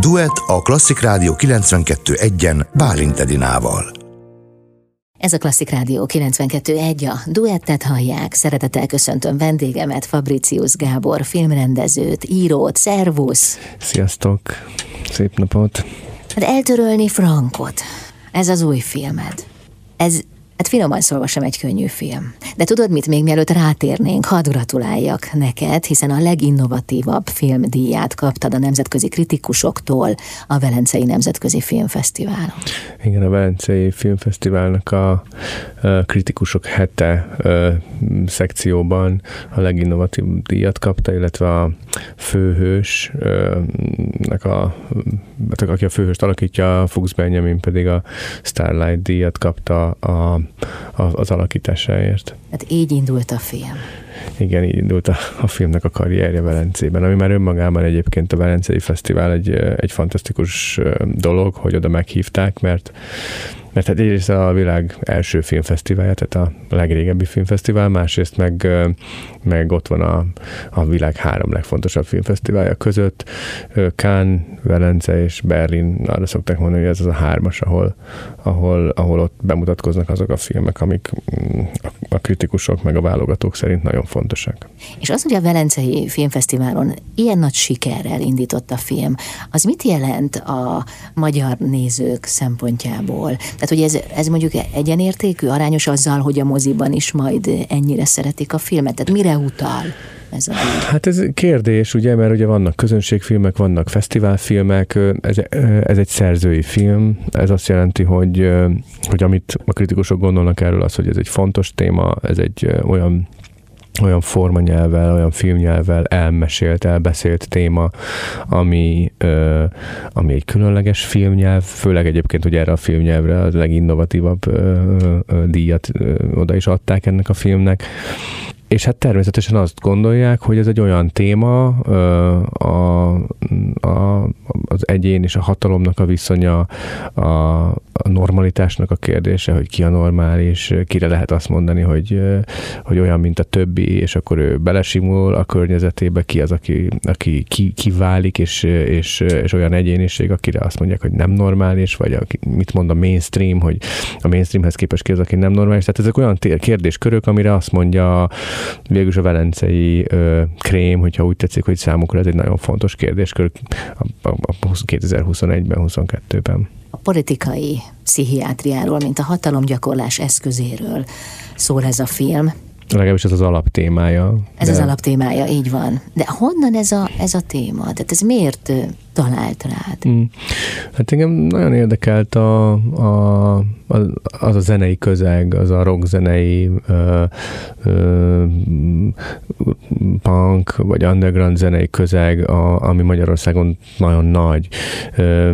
Duett a Klasszik Rádió 92.1-en Bálint Edinával. Ez a Klasszik Rádió 92.1, a duettet hallják. Szeretettel köszöntöm vendégemet, Fabricius Gábor, filmrendezőt, írót, szervusz! Sziasztok! Szép napot! Hát eltörölni Frankot. Ez az új filmed. Ez Hát finoman szólva sem egy könnyű film. De tudod mit, még mielőtt rátérnénk, hadd gratuláljak neked, hiszen a leginnovatívabb filmdíját kaptad a nemzetközi kritikusoktól a Velencei Nemzetközi Filmfesztiválon. Igen, a Velencei Filmfesztiválnak a, a kritikusok hete a, szekcióban a leginnovatív díjat kapta, illetve a főhős, a, a, aki a főhőst alakítja, Fuchs Benjamin pedig a Starlight díjat kapta a az alakításáért. Hát így indult a film. Igen, így indult a, a filmnek a karrierje Velencében, ami már önmagában egyébként a Velencei Fesztivál egy, egy fantasztikus dolog, hogy oda meghívták, mert mert hát egyrészt a világ első filmfesztiválja, tehát a legrégebbi filmfesztivál, másrészt meg, meg ott van a, a világ három legfontosabb filmfesztiválja között. Cannes, Velence és Berlin, arra szokták mondani, hogy ez az a hármas, ahol, ahol, ahol ott bemutatkoznak azok a filmek, amik mm, a kritikusok meg a válogatók szerint nagyon fontosak. És az, hogy a Velencei Filmfesztiválon ilyen nagy sikerrel indított a film, az mit jelent a magyar nézők szempontjából? Tehát, hogy ez, ez mondjuk egyenértékű, arányos azzal, hogy a moziban is majd ennyire szeretik a filmet? Tehát mire utal? Ez a hát ez kérdés, ugye, mert ugye vannak közönségfilmek, vannak fesztiválfilmek, ez, ez egy szerzői film, ez azt jelenti, hogy, hogy amit a kritikusok gondolnak erről az, hogy ez egy fontos téma, ez egy olyan olyan formanyelvvel, olyan filmnyelvvel elmesélt, elbeszélt téma, ami, ö, ami egy különleges filmnyelv, főleg egyébként, hogy erre a filmnyelvre a leginnovatívabb ö, ö, díjat ö, oda is adták ennek a filmnek. És hát természetesen azt gondolják, hogy ez egy olyan téma, a, a, az egyén és a hatalomnak a viszonya, a, a normalitásnak a kérdése, hogy ki a normális, kire lehet azt mondani, hogy, hogy olyan, mint a többi, és akkor ő belesimul a környezetébe, ki az, aki, aki ki, kiválik, és, és, és olyan egyéniség, akire azt mondják, hogy nem normális, vagy a, mit mond a mainstream, hogy a mainstreamhez képest ki az, aki nem normális. Tehát ezek olyan kérdéskörök, amire azt mondja végülis a velencei ö, krém, hogyha úgy tetszik, hogy számukra ez egy nagyon fontos kérdéskör a, a, a 2021-ben, 22-ben. Politikai pszichiátriáról, mint a hatalomgyakorlás eszközéről szól ez a film. Legalábbis ez az alaptémája. Ez de... az alaptémája, így van. De honnan ez a, ez a téma? Tehát ez miért talált rád? Hmm. Hát engem nagyon érdekelt a, a az a zenei közeg, az a rock zenei ö, ö, punk vagy underground zenei közeg, a, ami Magyarországon nagyon nagy. Ö,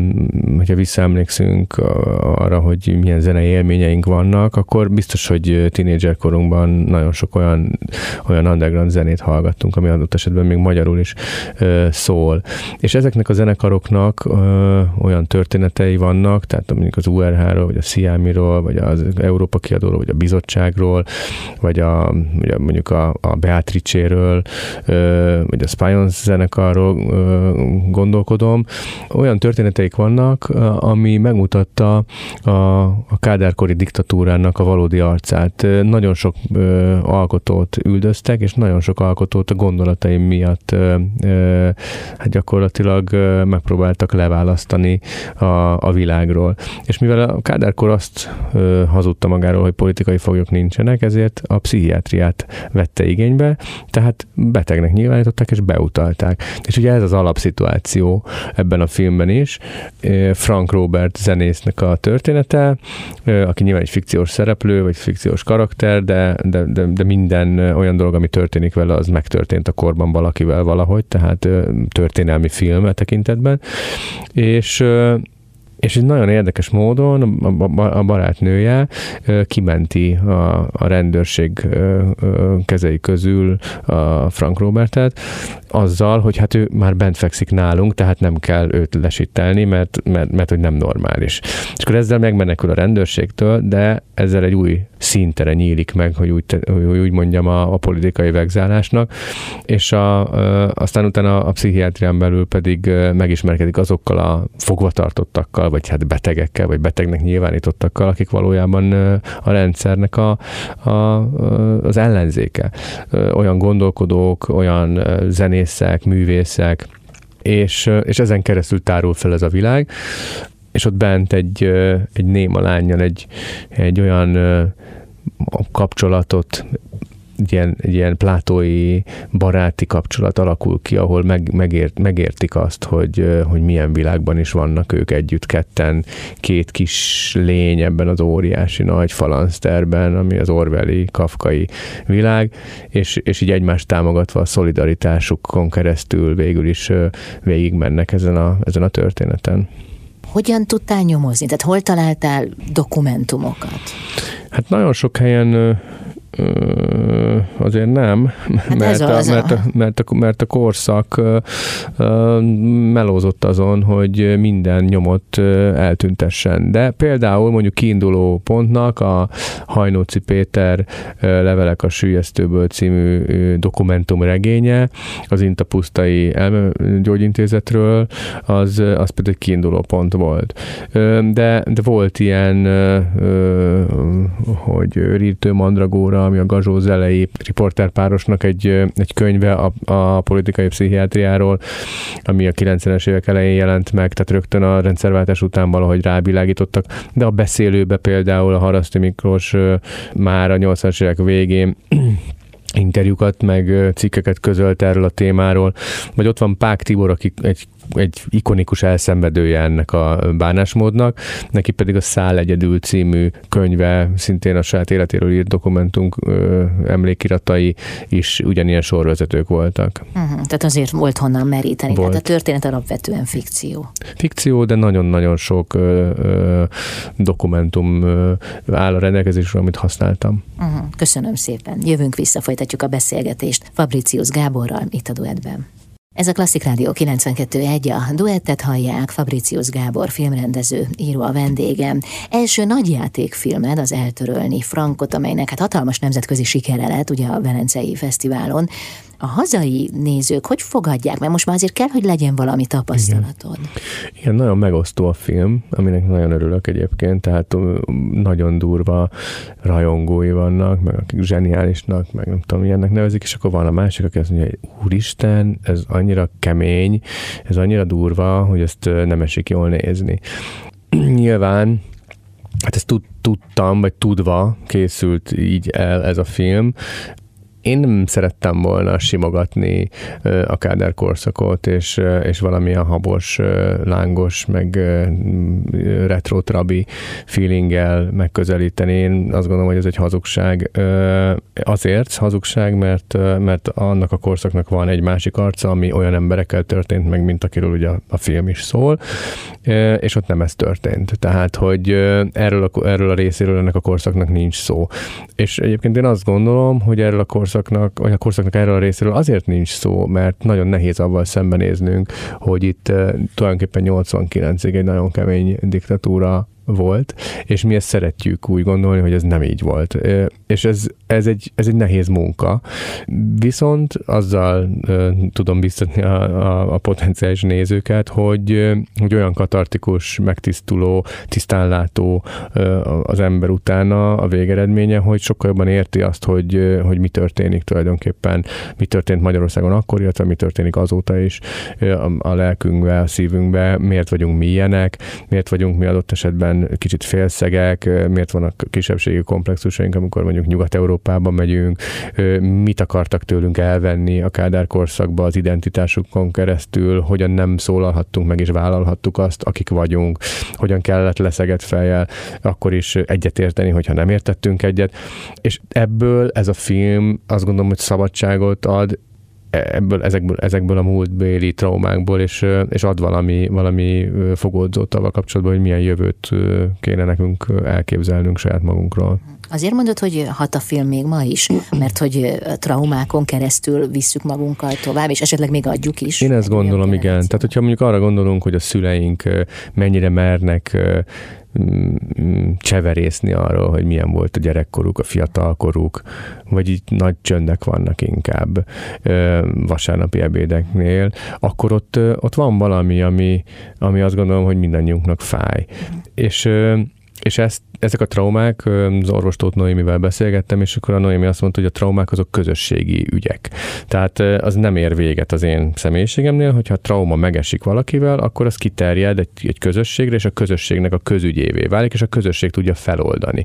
hogyha visszaemlékszünk arra, hogy milyen zenei élményeink vannak, akkor biztos, hogy tínédzser korunkban nagyon sok olyan, olyan underground zenét hallgattunk, ami adott esetben még magyarul is ö, szól. És ezeknek a zenekaroknak ö, olyan történetei vannak, tehát mondjuk az URH-ról, vagy a Siam Miról, vagy az Európa kiadóról, vagy a bizottságról, vagy a, vagy mondjuk a, a Beatrice-ről, vagy a Spions zenekarról gondolkodom. Olyan történeteik vannak, ami megmutatta a, a kádárkori diktatúrának a valódi arcát. Nagyon sok alkotót üldöztek, és nagyon sok alkotót a gondolataim miatt hát gyakorlatilag megpróbáltak leválasztani a, a világról. És mivel a kádárkor azt hazudta magáról, hogy politikai foglyok nincsenek, ezért a pszichiátriát vette igénybe, tehát betegnek nyilvánították és beutalták. És ugye ez az alapszituáció ebben a filmben is. Frank Robert zenésznek a története, aki nyilván egy fikciós szereplő, vagy fikciós karakter, de, de, de, de minden olyan dolog, ami történik vele, az megtörtént a korban valakivel valahogy, tehát történelmi film tekintetben. És és egy nagyon érdekes módon a barátnője kimenti a, a rendőrség kezei közül a Frank Robertet, azzal, hogy hát ő már bent fekszik nálunk, tehát nem kell őt lesítelni, mert, mert, mert hogy nem normális. És akkor ezzel megmenekül a rendőrségtől, de ezzel egy új szintere nyílik meg, hogy úgy, hogy úgy mondjam, a, a politikai vegzálásnak, és a, aztán utána a pszichiátrián belül pedig megismerkedik azokkal a fogvatartottakkal, vagy hát betegekkel, vagy betegnek nyilvánítottakkal, akik valójában a rendszernek a, a, az ellenzéke. Olyan gondolkodók, olyan zenészek, művészek, és, és ezen keresztül tárul fel ez a világ, és ott bent egy, egy néma lányjal egy, egy olyan kapcsolatot egy ilyen, egy ilyen plátói baráti kapcsolat alakul ki, ahol meg, megért, megértik azt, hogy, hogy milyen világban is vannak ők együtt ketten, két kis lény ebben az óriási nagy falanszterben, ami az Orwelli, kafkai világ, és, és így egymást támogatva a szolidaritásukon keresztül végül is végigmennek ezen a, ezen a történeten. Hogyan tudtál nyomozni? Tehát hol találtál dokumentumokat? Hát nagyon sok helyen azért nem, hát mert, a, mert, a, mert, a, mert a korszak melózott azon, hogy minden nyomot eltüntessen. De például mondjuk kiinduló pontnak a Hajnóci Péter Levelek a sűjesztőből című dokumentum regénye, az Intapusztai gyógyintézetről, az, az pedig kiinduló pont volt. De, de volt ilyen, hogy Rítő Mandragóra ami a Gazsó Zelei riporterpárosnak egy, egy könyve a, a politikai pszichiátriáról, ami a 90-es évek elején jelent meg, tehát rögtön a rendszerváltás után valahogy rávilágítottak, de a beszélőbe például a Haraszti Miklós már a 80-as évek végén interjúkat, meg cikkeket közölt erről a témáról, vagy ott van Pák Tibor, aki egy egy ikonikus elszenvedője ennek a bánásmódnak, neki pedig a Szál Egyedül című könyve, szintén a saját életéről írt dokumentunk ö, emlékiratai is ugyanilyen sorvezetők voltak. Uh-huh. Tehát azért volt honnan meríteni. Volt. Tehát a történet alapvetően fikció. Fikció, de nagyon-nagyon sok ö, ö, dokumentum ö, áll a rendelkezésre, amit használtam. Uh-huh. Köszönöm szépen. Jövünk vissza, folytatjuk a beszélgetést Fabricius Gáborral itt a duetben. Ez a Klasszik Rádió 92.1, a duettet hallják, Fabricius Gábor filmrendező, író a vendégem. Első nagyjátékfilmed az Eltörölni Frankot, amelynek hát hatalmas nemzetközi sikere lett, ugye a Velencei Fesztiválon a hazai nézők hogy fogadják? Mert most már azért kell, hogy legyen valami tapasztalatod. Igen, Igen nagyon megosztó a film, aminek nagyon örülök egyébként, tehát nagyon durva rajongói vannak, meg akik zseniálisnak, meg nem tudom, ilyennek nevezik, és akkor van a másik, aki azt mondja, hogy úristen, ez annyira kemény, ez annyira durva, hogy ezt nem esik jól nézni. Nyilván Hát ezt tud, tudtam, vagy tudva készült így el ez a film én nem szerettem volna simogatni a Kádár korszakot, és, és valamilyen habos, lángos, meg retro trabi feelinggel megközelíteni. Én azt gondolom, hogy ez egy hazugság. Azért hazugság, mert, mert annak a korszaknak van egy másik arca, ami olyan emberekkel történt meg, mint akiről ugye a film is szól, és ott nem ez történt. Tehát, hogy erről a, erről a részéről ennek a korszaknak nincs szó. És egyébként én azt gondolom, hogy erről a korszak korszaknak, vagy a korszaknak erről a részéről azért nincs szó, mert nagyon nehéz avval szembenéznünk, hogy itt uh, tulajdonképpen 89-ig egy nagyon kemény diktatúra volt, és mi ezt szeretjük úgy gondolni, hogy ez nem így volt. És ez, ez, egy, ez egy nehéz munka. Viszont azzal tudom biztatni a, a, a potenciális nézőket, hogy, hogy olyan katartikus, megtisztuló, tisztánlátó az ember utána a végeredménye, hogy sokkal jobban érti azt, hogy, hogy mi történik tulajdonképpen, mi történt Magyarországon akkor, illetve mi történik azóta is a, a lelkünkbe, a szívünkbe, miért vagyunk mi ilyenek, miért vagyunk mi adott esetben ilyen kicsit félszegek, miért vannak kisebbségi komplexusaink, amikor mondjuk Nyugat-Európába megyünk, mit akartak tőlünk elvenni a Kádár korszakba az identitásukon keresztül, hogyan nem szólalhattunk meg és vállalhattuk azt, akik vagyunk, hogyan kellett leszegett fejjel akkor is egyetérteni, hogyha nem értettünk egyet. És ebből ez a film azt gondolom, hogy szabadságot ad, ebből, ezekből, ezekből a múltbéli traumákból, és, és ad valami, valami fogódzót avval kapcsolatban, hogy milyen jövőt kéne nekünk elképzelnünk saját magunkról. Azért mondod, hogy hat a film még ma is, mert hogy traumákon keresztül visszük magunkkal tovább, és esetleg még adjuk is. Én ezt gondolom, igen. Tehát, hogyha mondjuk arra gondolunk, hogy a szüleink mennyire mernek cseverészni arról, hogy milyen volt a gyerekkoruk, a fiatalkoruk, vagy így nagy csöndek vannak inkább vasárnapi ebédeknél, akkor ott, ott van valami, ami, ami azt gondolom, hogy mindannyiunknak fáj. És és ezt, ezek a traumák, az orvostót Noémivel beszélgettem, és akkor a Noémi azt mondta, hogy a traumák azok közösségi ügyek. Tehát az nem ér véget az én személyiségemnél, hogyha a trauma megesik valakivel, akkor az kiterjed egy, egy közösségre, és a közösségnek a közügyévé válik, és a közösség tudja feloldani.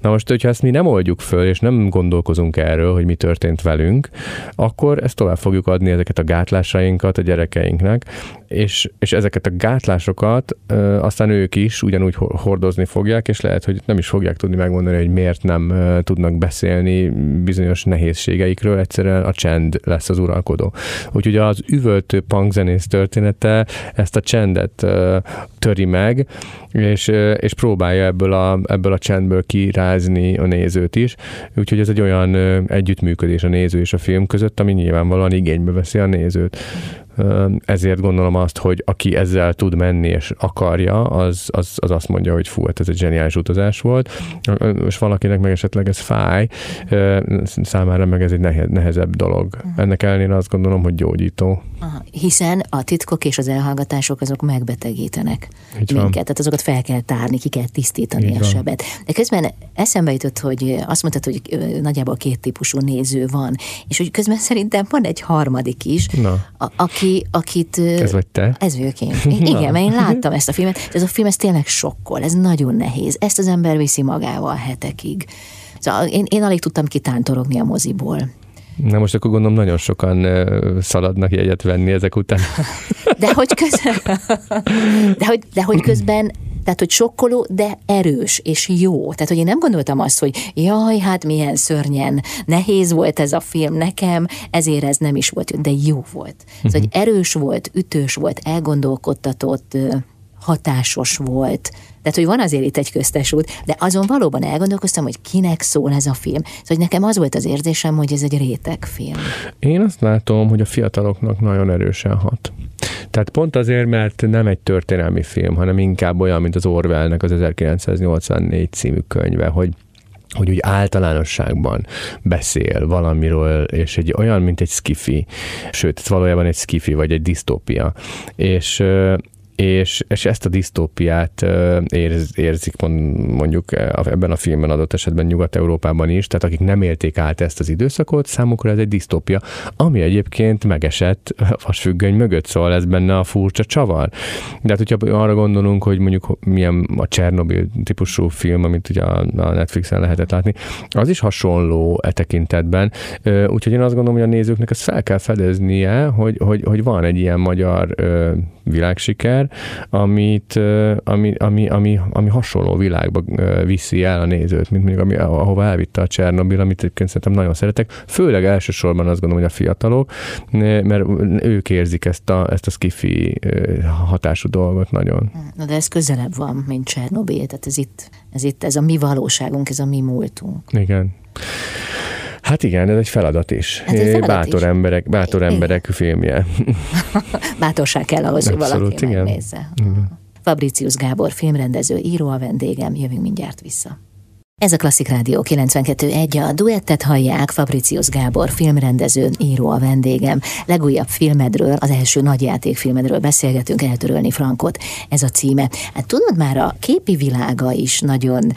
Na most, hogyha ezt mi nem oldjuk föl, és nem gondolkozunk erről, hogy mi történt velünk, akkor ezt tovább fogjuk adni ezeket a gátlásainkat a gyerekeinknek, és, és ezeket a gátlásokat ö, aztán ők is ugyanúgy hordozni fogják, és lehet, hogy nem is fogják tudni megmondani, hogy miért nem tudnak beszélni bizonyos nehézségeikről, egyszerűen a csend lesz az uralkodó. Úgyhogy az üvöltő punkzenész története ezt a csendet töri meg, és, és próbálja ebből a, ebből a csendből kirázni a nézőt is. Úgyhogy ez egy olyan együttműködés a néző és a film között, ami nyilvánvalóan igénybe veszi a nézőt. Ezért gondolom azt, hogy aki ezzel tud menni és akarja, az, az, az azt mondja, hogy fú, hát ez egy zseniális utazás volt, és valakinek meg esetleg ez fáj, számára meg ez egy nehezebb dolog. Mhm. Ennek ellenére azt gondolom, hogy gyógyító. Aha, hiszen a titkok és az elhallgatások azok megbetegítenek Így minket, van. tehát azokat fel kell tárni, ki kell tisztítani Így a sebet. De közben eszembe jutott, hogy azt mondtad, hogy nagyjából két típusú néző van, és hogy közben szerintem van egy harmadik is, Na. A, aki, akit... Ez vagy te? Ez vagyok én. Igen, mert én láttam ezt a filmet, ez a film ez tényleg sokkol, ez nagyon nehéz. Ezt az ember viszi magával hetekig. Szóval én, én alig tudtam kitántorogni a moziból. Na most akkor gondolom nagyon sokan szaladnak jegyet venni ezek után. De hogy közben, de hogy, de hogy közben tehát, hogy sokkoló, de erős és jó. Tehát, hogy én nem gondoltam azt, hogy jaj, hát milyen szörnyen nehéz volt ez a film nekem, ezért ez nem is volt jó, de jó volt. Uh-huh. Szóval, hogy erős volt, ütős volt, elgondolkodtatott, hatásos volt. Tehát, hogy van azért itt egy köztes út, de azon valóban elgondolkoztam, hogy kinek szól ez a film. Szóval, hogy nekem az volt az érzésem, hogy ez egy rétegfilm. Én azt látom, hogy a fiataloknak nagyon erősen hat. Tehát pont azért, mert nem egy történelmi film, hanem inkább olyan, mint az Orwellnek az 1984 című könyve, hogy hogy úgy általánosságban beszél valamiről, és egy olyan, mint egy skifi, sőt, valójában egy skifi, vagy egy disztópia. És és, és ezt a disztópiát érz, érzik mondjuk ebben a filmben adott esetben Nyugat-Európában is, tehát akik nem élték át ezt az időszakot, számukra ez egy disztópia, ami egyébként megesett vasfüggöny mögött, szóval ez benne a furcsa csavar. De hát, hogyha arra gondolunk, hogy mondjuk milyen a Csernobil típusú film, amit ugye a Netflixen lehetett látni, az is hasonló e tekintetben, úgyhogy én azt gondolom, hogy a nézőknek ezt fel kell fedeznie, hogy, hogy, hogy van egy ilyen magyar világsiker, amit, ami, ami, ami, ami hasonló világba viszi el a nézőt, mint mondjuk ami, ahova elvitte a Csernobil, amit egyébként szerintem nagyon szeretek. Főleg elsősorban azt gondolom, hogy a fiatalok, mert ők érzik ezt a, ezt a skifi hatású dolgot nagyon. Na de ez közelebb van, mint Csernobil, tehát ez itt, ez itt, ez a mi valóságunk, ez a mi múltunk. Igen. Hát igen, ez egy feladat is. Hát egy feladat bátor is. emberek, bátor igen. emberek filmje. Bátorság kell ahhoz, hogy valaki igen. megnézze. Igen. Fabricius Gábor filmrendező, író a vendégem, jövünk mindjárt vissza. Ez a Klasszik Rádió 92.1, a duettet hallják, Fabricius Gábor, filmrendező, író a vendégem. Legújabb filmedről, az első nagyjátékfilmedről beszélgetünk, eltörölni Frankot. Ez a címe. Hát tudod már, a képi világa is nagyon,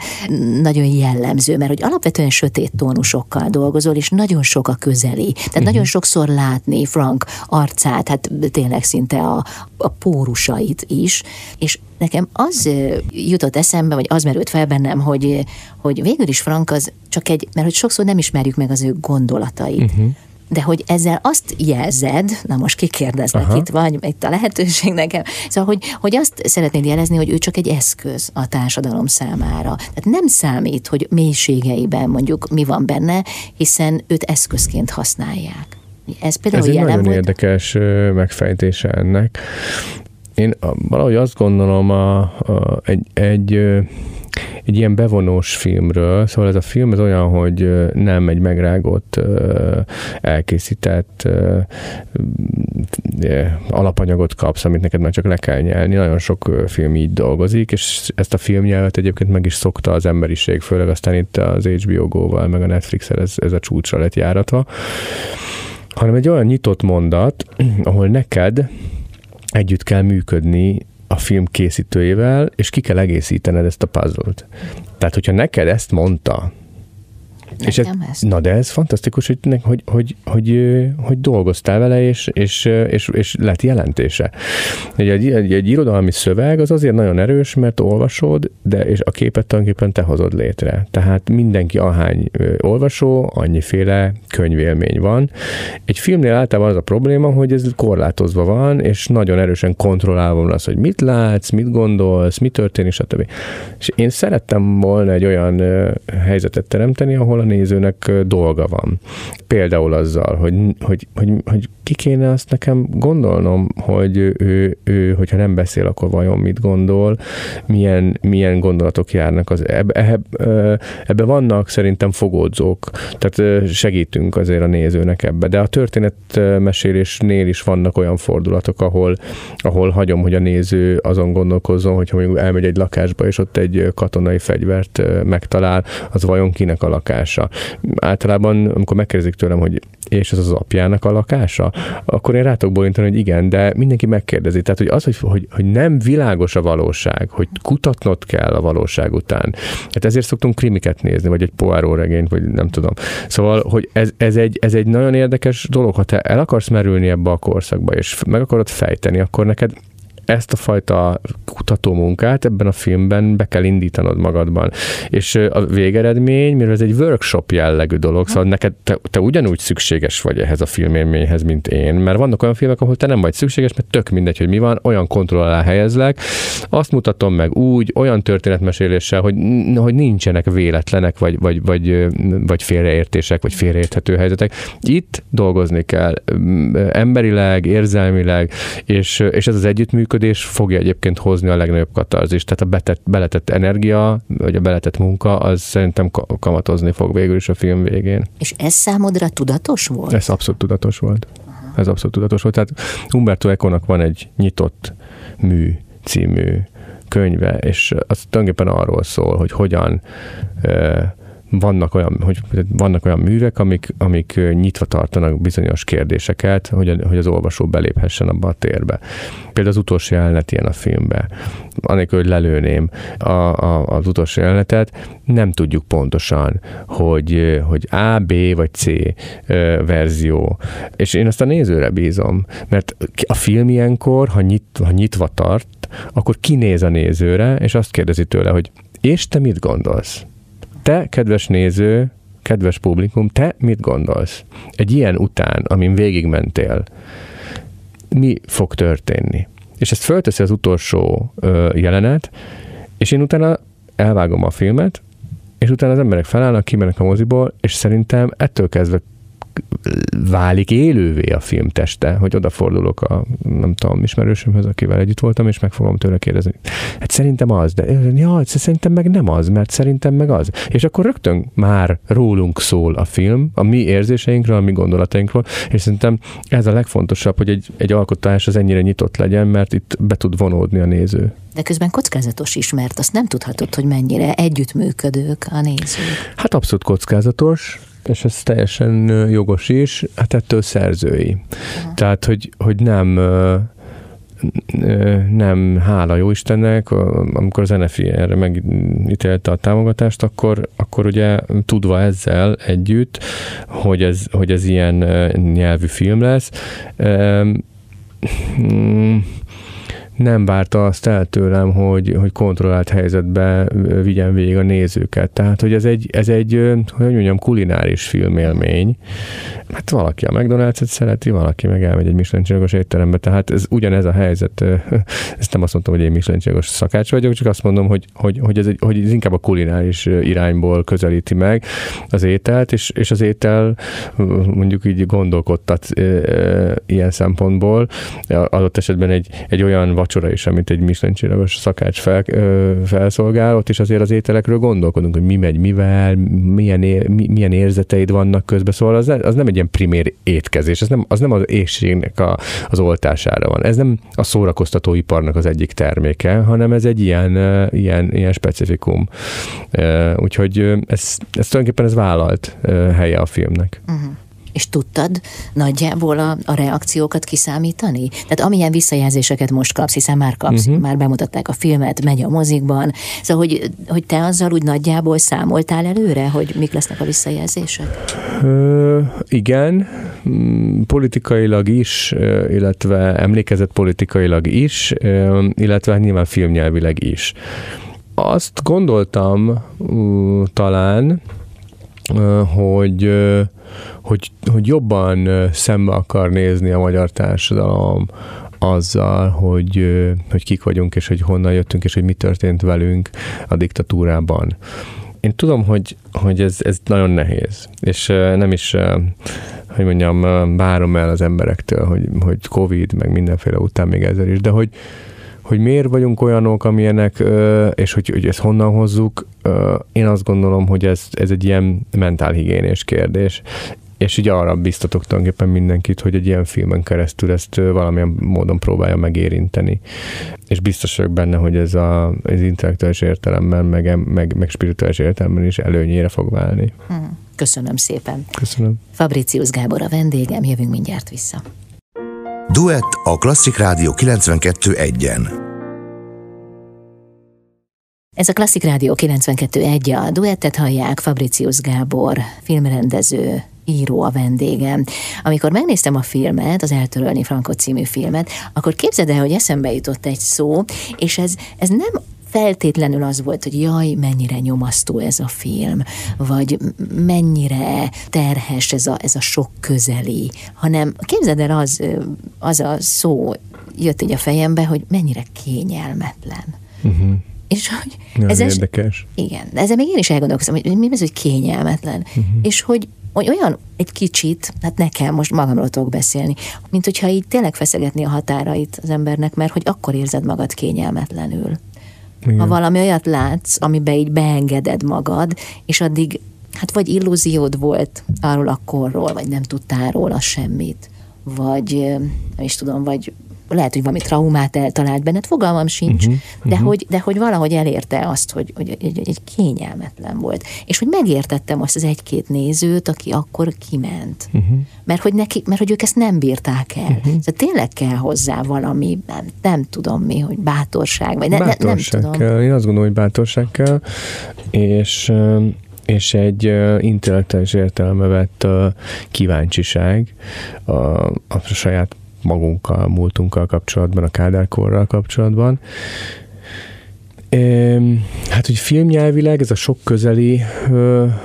nagyon jellemző, mert hogy alapvetően sötét tónusokkal dolgozol, és nagyon sok a közeli. Tehát uh-huh. nagyon sokszor látni Frank arcát, hát tényleg szinte a, a pórusait is, és nekem az jutott eszembe, vagy az merült fel bennem, hogy, hogy végül is Frank az csak egy, mert hogy sokszor nem ismerjük meg az ő gondolatait. Uh-huh de hogy ezzel azt jelzed, na most kikérdeznek Aha. itt vagy, itt a lehetőség nekem, szóval, hogy, hogy azt szeretnéd jelezni, hogy ő csak egy eszköz a társadalom számára. Tehát nem számít, hogy mélységeiben mondjuk mi van benne, hiszen őt eszközként használják. Ez például Ez egy nagyon volt? érdekes megfejtése ennek. Én valahogy azt gondolom, a, a, egy, egy egy ilyen bevonós filmről, szóval ez a film ez olyan, hogy nem egy megrágott, elkészített alapanyagot kapsz, amit neked már csak le kell nyelni. Nagyon sok film így dolgozik, és ezt a filmnyelvet egyébként meg is szokta az emberiség, főleg aztán itt az HBO Go-val, meg a netflix ez, ez a csúcsra lett járatva hanem egy olyan nyitott mondat, ahol neked együtt kell működni a film készítőjével, és ki kell egészítened ezt a puzzle-t. Tehát, hogyha neked ezt mondta, és ez, na de ez fantasztikus, hogy, hogy, hogy, hogy, hogy dolgoztál vele, és, és, és, és lett jelentése. Egy, egy, egy, egy irodalmi szöveg az azért nagyon erős, mert olvasod, de és a képet tulajdonképpen te hozod létre. Tehát mindenki ahány olvasó, annyiféle könyvélmény van. Egy filmnél általában az a probléma, hogy ez korlátozva van, és nagyon erősen kontrollálva van az, hogy mit látsz, mit gondolsz, mi történik, stb. És én szerettem volna egy olyan helyzetet teremteni, ahol a nézőnek dolga van. Például azzal, hogy, hogy, hogy, hogy ki kéne azt nekem gondolnom, hogy ő, ő, hogyha nem beszél, akkor vajon mit gondol, milyen, milyen gondolatok járnak. Az, ebbe, ebbe, ebbe vannak szerintem fogódzók, tehát segítünk azért a nézőnek ebbe, de a történetmesélésnél is vannak olyan fordulatok, ahol, ahol hagyom, hogy a néző azon gondolkozzon, hogyha mondjuk elmegy egy lakásba, és ott egy katonai fegyvert megtalál, az vajon kinek a lakása. Általában, amikor megkérdezik tőlem, hogy és ez az apjának a lakása, akkor én rátok bolintani, hogy igen, de mindenki megkérdezi. Tehát, hogy az, hogy, hogy, hogy nem világos a valóság, hogy kutatnod kell a valóság után. Hát ezért szoktunk krimiket nézni, vagy egy Poirot regényt, vagy nem tudom. Szóval, hogy ez, ez, egy, ez egy nagyon érdekes dolog, ha te el akarsz merülni ebbe a korszakba, és meg akarod fejteni, akkor neked ezt a fajta kutató munkát ebben a filmben be kell indítanod magadban. És a végeredmény, mivel ez egy workshop jellegű dolog, szóval neked te, te ugyanúgy szükséges vagy ehhez a filmélményhez, mint én, mert vannak olyan filmek, ahol te nem vagy szükséges, mert tök mindegy, hogy mi van, olyan kontroll alá helyezlek, azt mutatom meg úgy, olyan történetmeséléssel, hogy, hogy nincsenek véletlenek, vagy, vagy, vagy, vagy félreértések, vagy félreérthető helyzetek. Itt dolgozni kell emberileg, érzelmileg, és, és ez az együttműködés működés fogja egyébként hozni a legnagyobb katarzist. Tehát a betett, beletett energia, vagy a beletett munka, az szerintem kamatozni fog végül is a film végén. És ez számodra tudatos volt? Ez abszolút tudatos volt. Ez abszolút tudatos volt. Tehát Umberto Econak van egy nyitott mű című könyve, és az tulajdonképpen arról szól, hogy hogyan vannak olyan, hogy vannak olyan művek, amik, amik nyitva tartanak bizonyos kérdéseket, hogy, hogy az olvasó beléphessen abba a térbe. Például az utolsó jelenet ilyen a filmben. Anélkül, hogy lelőném a, a, az utolsó jelenetet, nem tudjuk pontosan, hogy, hogy A, B vagy C verzió. És én azt a nézőre bízom, mert a film ilyenkor, ha, nyit, ha nyitva tart, akkor kinéz a nézőre, és azt kérdezi tőle, hogy és te mit gondolsz? Te, kedves néző, kedves publikum, te mit gondolsz? Egy ilyen után, amin végigmentél, mi fog történni? És ezt fölteszi az utolsó ö, jelenet, és én utána elvágom a filmet, és utána az emberek felállnak, kimennek a moziból, és szerintem ettől kezdve válik élővé a film teste, hogy odafordulok a, nem tudom, ismerősömhöz, akivel együtt voltam, és meg fogom tőle kérdezni. Hát szerintem az, de ja, szerintem meg nem az, mert szerintem meg az. És akkor rögtön már rólunk szól a film, a mi érzéseinkről, a mi gondolatainkról, és szerintem ez a legfontosabb, hogy egy, egy alkotás az ennyire nyitott legyen, mert itt be tud vonódni a néző. De közben kockázatos is, mert azt nem tudhatod, hogy mennyire együttműködők a nézők. Hát abszolút kockázatos, és ez teljesen jogos is, hát ettől szerzői. Uh-huh. Tehát, hogy, hogy nem nem hála jó Istennek, amikor az NFI erre megítélte a támogatást, akkor, akkor ugye tudva ezzel együtt, hogy ez, hogy ez ilyen nyelvű film lesz, nem várta azt el tőlem, hogy, hogy kontrollált helyzetbe vigyen végig a nézőket. Tehát, hogy ez egy, ez egy hogy mondjam, kulináris filmélmény. Hát valaki a McDonald's-et szereti, valaki meg elmegy egy michelin étterembe. Tehát ez ugyanez a helyzet. Ezt nem azt mondtam, hogy én michelin szakács vagyok, csak azt mondom, hogy, hogy, hogy, ez, egy, hogy ez inkább a kulináris irányból közelíti meg az ételt, és, és az étel mondjuk így gondolkodtat ilyen szempontból. Adott esetben egy, egy olyan vacsora is, amit egy Michelin csillagos szakács fel, felszolgál, ott is azért az ételekről gondolkodunk, hogy mi megy mivel, milyen, ér, milyen érzeteid vannak közben, szóval az, az nem egy ilyen primér étkezés, az nem, az nem az égségnek a, az oltására van. Ez nem a szórakoztatóiparnak az egyik terméke, hanem ez egy ilyen, ilyen, ilyen specifikum. Úgyhogy ez, ez tulajdonképpen ez vállalt helye a filmnek. Uh-huh. És tudtad nagyjából a, a reakciókat kiszámítani? Tehát amilyen visszajelzéseket most kapsz, hiszen már kapsz, uh-huh. már bemutatták a filmet, megy a mozikban, szóval hogy, hogy te azzal úgy nagyjából számoltál előre, hogy mik lesznek a visszajelzések? Ö, igen, mm, politikailag is, illetve emlékezett politikailag is, illetve nyilván filmnyelvileg is. Azt gondoltam talán, hogy hogy, hogy jobban szembe akar nézni a magyar társadalom azzal, hogy, hogy kik vagyunk, és hogy honnan jöttünk, és hogy mi történt velünk a diktatúrában. Én tudom, hogy, hogy ez, ez nagyon nehéz, és nem is, hogy mondjam, várom el az emberektől, hogy, hogy Covid, meg mindenféle után még ezzel is, de hogy, hogy miért vagyunk olyanok, amilyenek, és hogy, hogy ezt honnan hozzuk, én azt gondolom, hogy ez, ez egy ilyen mentálhigiénés kérdés, és így arra biztatok tulajdonképpen mindenkit, hogy egy ilyen filmen keresztül ezt valamilyen módon próbálja megérinteni. És biztos vagyok benne, hogy ez a, az intellektuális értelemben, meg, meg, meg spirituális értelemben is előnyére fog válni. Hmm. Köszönöm szépen. Köszönöm. Fabricius Gábor a vendégem, jövünk mindjárt vissza. Duett a Klasszik Rádió 92.1-en. Ez a Klasszik Rádió 92.1, a duettet hallják Fabricius Gábor, filmrendező, író a vendégem. Amikor megnéztem a filmet, az Eltörölni Frankot című filmet, akkor képzeld el, hogy eszembe jutott egy szó, és ez, ez nem feltétlenül az volt, hogy jaj, mennyire nyomasztó ez a film, vagy mennyire terhes ez a, ez a sok közeli, hanem képzeld el, az, az a szó jött így a fejembe, hogy mennyire kényelmetlen. Uh-huh. És hogy ez érdekes. Igen, ezzel még én is elgondolkoztam, hogy mi ez, hogy kényelmetlen. Uh-huh. És hogy hogy olyan egy kicsit, hát nekem most magamról tudok beszélni, mint hogyha így tényleg feszegetni a határait az embernek, mert hogy akkor érzed magad kényelmetlenül. Igen. Ha valami olyat látsz, amiben így beengeded magad, és addig hát vagy illúziód volt arról a korról, vagy nem tudtál róla semmit, vagy nem is tudom, vagy lehet, hogy valami traumát eltalált benned, fogalmam sincs, uh-huh, de, uh-huh. Hogy, de hogy valahogy elérte azt, hogy, hogy egy, egy kényelmetlen volt. És hogy megértettem azt az egy-két nézőt, aki akkor kiment. Uh-huh. Mert, hogy neki, mert hogy ők ezt nem bírták el. Uh-huh. Szóval tényleg kell hozzá valami, nem, nem tudom mi, hogy bátorság, vagy ne, bátorság ne, nem tudom. Kell. Én azt gondolom, hogy bátorság kell, és és egy uh, intellektuális értelme vett uh, kíváncsiság a, a saját magunkkal, múltunkkal kapcsolatban, a kádárkorral kapcsolatban. Hát, hogy filmnyelvileg ez a sok közeli,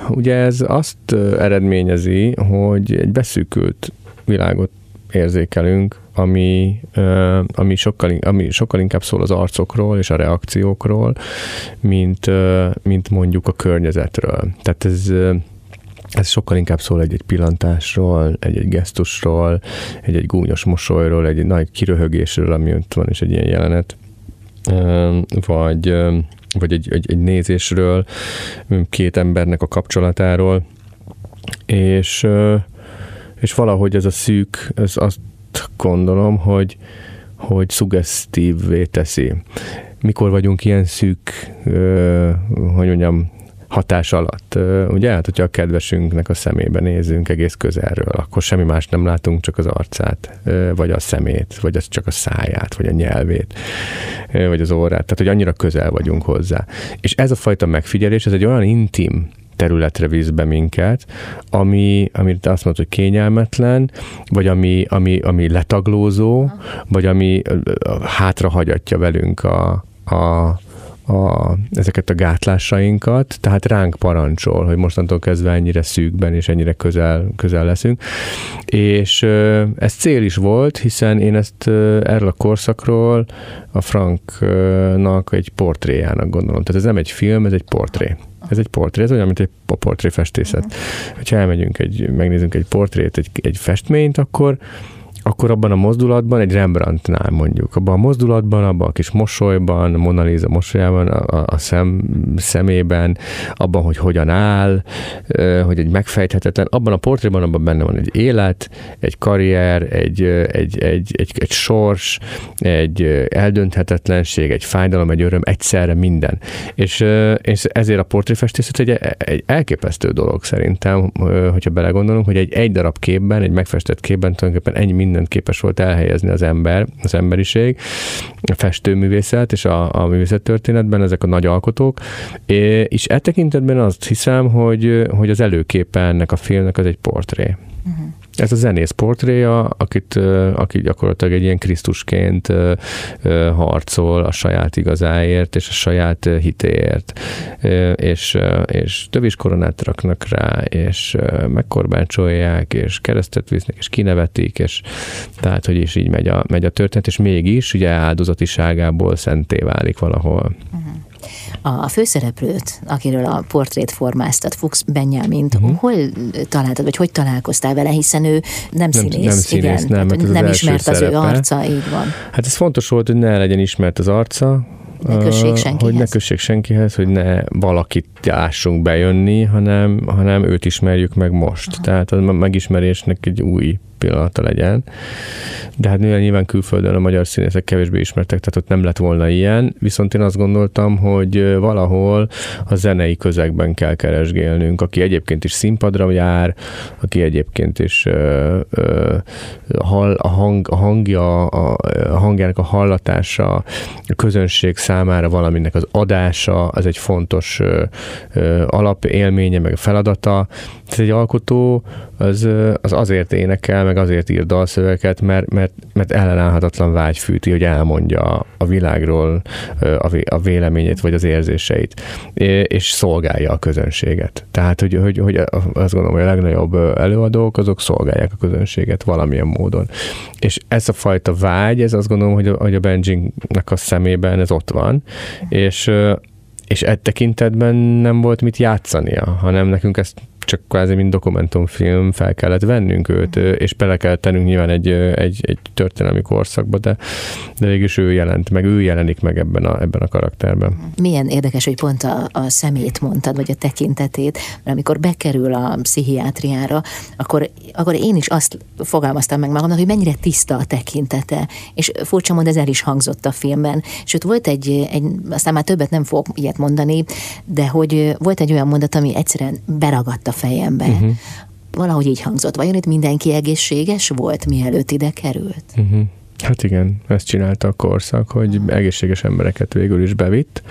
ugye ez azt eredményezi, hogy egy beszűkült világot érzékelünk, ami, ami, sokkal, ami sokkal inkább szól az arcokról és a reakciókról, mint, mint mondjuk a környezetről. Tehát ez ez sokkal inkább szól egy-egy pillantásról, egy-egy gesztusról, egy-egy gúnyos mosolyról, egy, nagy kiröhögésről, ami ott van, és egy ilyen jelenet, vagy, vagy egy, egy, egy nézésről, két embernek a kapcsolatáról, és, és valahogy ez a szűk, ez azt gondolom, hogy, hogy szuggesztívvé teszi. Mikor vagyunk ilyen szűk, hogy mondjam, hatás alatt. Ugye, hát hogyha a kedvesünknek a szemébe nézünk egész közelről, akkor semmi más nem látunk, csak az arcát, vagy a szemét, vagy az csak a száját, vagy a nyelvét, vagy az órát. Tehát, hogy annyira közel vagyunk hozzá. És ez a fajta megfigyelés, ez egy olyan intim területre visz be minket, ami, amit azt mondod, hogy kényelmetlen, vagy ami, ami, ami letaglózó, vagy ami hátra hagyatja velünk a, a, a, ezeket a gátlásainkat, tehát ránk parancsol, hogy mostantól kezdve ennyire szűkben és ennyire közel, közel leszünk. És ez cél is volt, hiszen én ezt erről a korszakról a Franknak egy portréjának gondolom. Tehát ez nem egy film, ez egy portré. Ez egy portré, ez olyan, mint egy portréfestészet. Uh-huh. Ha elmegyünk, egy, megnézünk egy portrét, egy, egy festményt, akkor akkor abban a mozdulatban, egy Rembrandtnál mondjuk, abban a mozdulatban, abban a kis mosolyban, Mona Lisa mosolyában, a, a szem, szemében, abban, hogy hogyan áll, hogy egy megfejthetetlen, abban a portréban abban benne van egy élet, egy karrier, egy, egy, egy, egy, egy sors, egy eldönthetetlenség, egy fájdalom, egy öröm, egyszerre minden. És, és ezért a portréfestészet egy, egy elképesztő dolog szerintem, hogyha belegondolunk, hogy egy egy darab képben, egy megfestett képben tulajdonképpen ennyi mindent képes volt elhelyezni az ember, az emberiség, a festőművészet és a, a művészettörténetben ezek a nagy alkotók, és e tekintetben azt hiszem, hogy, hogy az előképe ennek a filmnek az egy portré. Uh-huh. Ez a zenész portréja, akit, aki gyakorlatilag egy ilyen Krisztusként harcol a saját igazáért és a saját hitéért, és, és tövis koronát raknak rá, és megkorbácsolják, és keresztet visznek, és kinevetik, és tehát, hogy is így megy a, megy a történet, és mégis ugye áldozatiságából szenté válik valahol. Uh-huh. A főszereplőt, akiről a portrét formáztat, Fuchs Benyamint, uh-huh. hol találtad, vagy hogy találkoztál vele, hiszen ő nem, nem színész, nem, színész, igen, nem, nem ismert az, az ő arca, így van. Hát ez fontos volt, hogy ne legyen ismert az arca, ne kössék senkihez. Hogy ne kössék senkihez, hogy ne valakit lássunk bejönni, hanem, hanem őt ismerjük meg most. Aha. Tehát a megismerésnek egy új pillanata legyen. De hát nyilván külföldön a magyar színészek kevésbé ismertek, tehát ott nem lett volna ilyen. Viszont én azt gondoltam, hogy valahol a zenei közegben kell keresgélnünk, aki egyébként is színpadra jár, aki egyébként is ö, ö, hall, a, hang, a hangja, a, a hangjának a hallatása, a közönség számára valaminek az adása, az egy fontos ö, ö, alapélménye, meg feladata. Ez egy alkotó az, az azért énekel, meg azért ír dalszöveket, mert, mert, mert ellenállhatatlan vágy fűti, hogy elmondja a világról a véleményét, vagy az érzéseit, és szolgálja a közönséget. Tehát, hogy, hogy, hogy azt gondolom, hogy a legnagyobb előadók, azok szolgálják a közönséget valamilyen módon. És ez a fajta vágy, ez azt gondolom, hogy a, hogy a Benjingnek a szemében ez ott van, és és egy tekintetben nem volt mit játszania, hanem nekünk ezt csak kvázi mint dokumentumfilm fel kellett vennünk őt, és bele kellett tennünk nyilván egy, egy, egy történelmi korszakba, de, de végülis ő jelent meg, ő jelenik meg ebben a, ebben a karakterben. Milyen érdekes, hogy pont a, a szemét mondtad, vagy a tekintetét, mert amikor bekerül a pszichiátriára, akkor, akkor én is azt fogalmaztam meg magamnak, hogy mennyire tiszta a tekintete, és furcsa mond, ez el is hangzott a filmben. Sőt, volt egy, egy aztán már többet nem fogok ilyet mondani, de hogy volt egy olyan mondat, ami egyszerűen beragadt a fejembe. Uh-huh. Valahogy így hangzott. Vajon itt mindenki egészséges volt, mielőtt ide került? Uh-huh. Hát igen, ezt csinálta a korszak, hogy egészséges embereket végül is bevitt,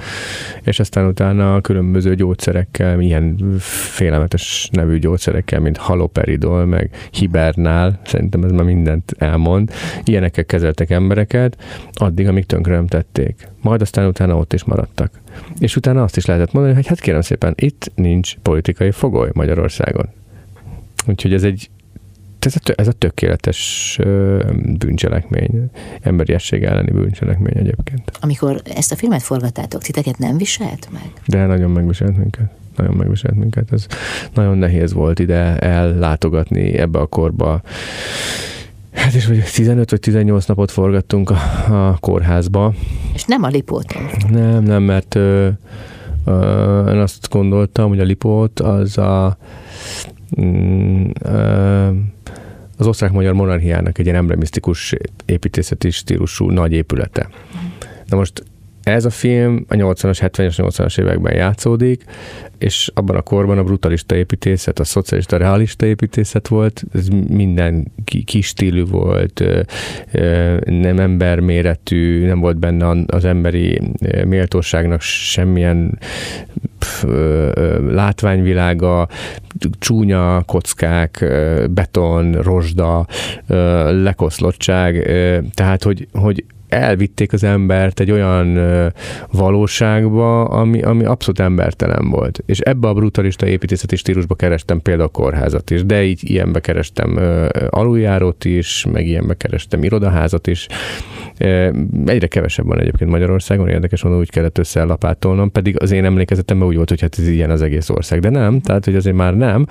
és aztán utána a különböző gyógyszerekkel, ilyen félelmetes nevű gyógyszerekkel, mint haloperidol, meg hibernál, szerintem ez már mindent elmond, ilyenekkel kezeltek embereket, addig, amíg tönkre nem tették. Majd aztán utána ott is maradtak. És utána azt is lehetett mondani, hogy hát kérem szépen, itt nincs politikai fogoly Magyarországon. Úgyhogy ez egy ez a, ez a tökéletes bűncselekmény, emberiesség elleni bűncselekmény egyébként. Amikor ezt a filmet forgattátok, titeket nem viselt meg? De nagyon megviselt minket. Nagyon megviselt minket. Ez nagyon nehéz volt ide ellátogatni ebbe a korba. Hát és hogy 15 vagy 18 napot forgattunk a, a kórházba. És nem a Lipóton? Nem, nem, mert ö, ö, én azt gondoltam, hogy a Lipót az a az osztrák-magyar monarchiának egy ilyen emblemisztikus építészeti stílusú nagy épülete. Na most ez a film a 80-as, 70-es, 80-as években játszódik, és abban a korban a brutalista építészet, a szocialista realista építészet volt, ez minden kis stílű volt, nem emberméretű, nem volt benne az emberi méltóságnak semmilyen látványvilága, csúnya kockák, beton, rozsda, lekoszlottság, tehát hogy, hogy elvitték az embert egy olyan valóságba, ami, ami abszolút embertelen volt. És ebbe a brutalista építészeti stílusba kerestem például a kórházat is, de így ilyenbe kerestem aluljárót is, meg ilyenbe kerestem irodaházat is. Egyre kevesebb van egyébként Magyarországon, érdekes mondom, úgy kellett összelapátolnom, pedig az én emlékezetemben úgy volt, hogy hát ez ilyen az egész ország, de nem, tehát hogy azért már nem,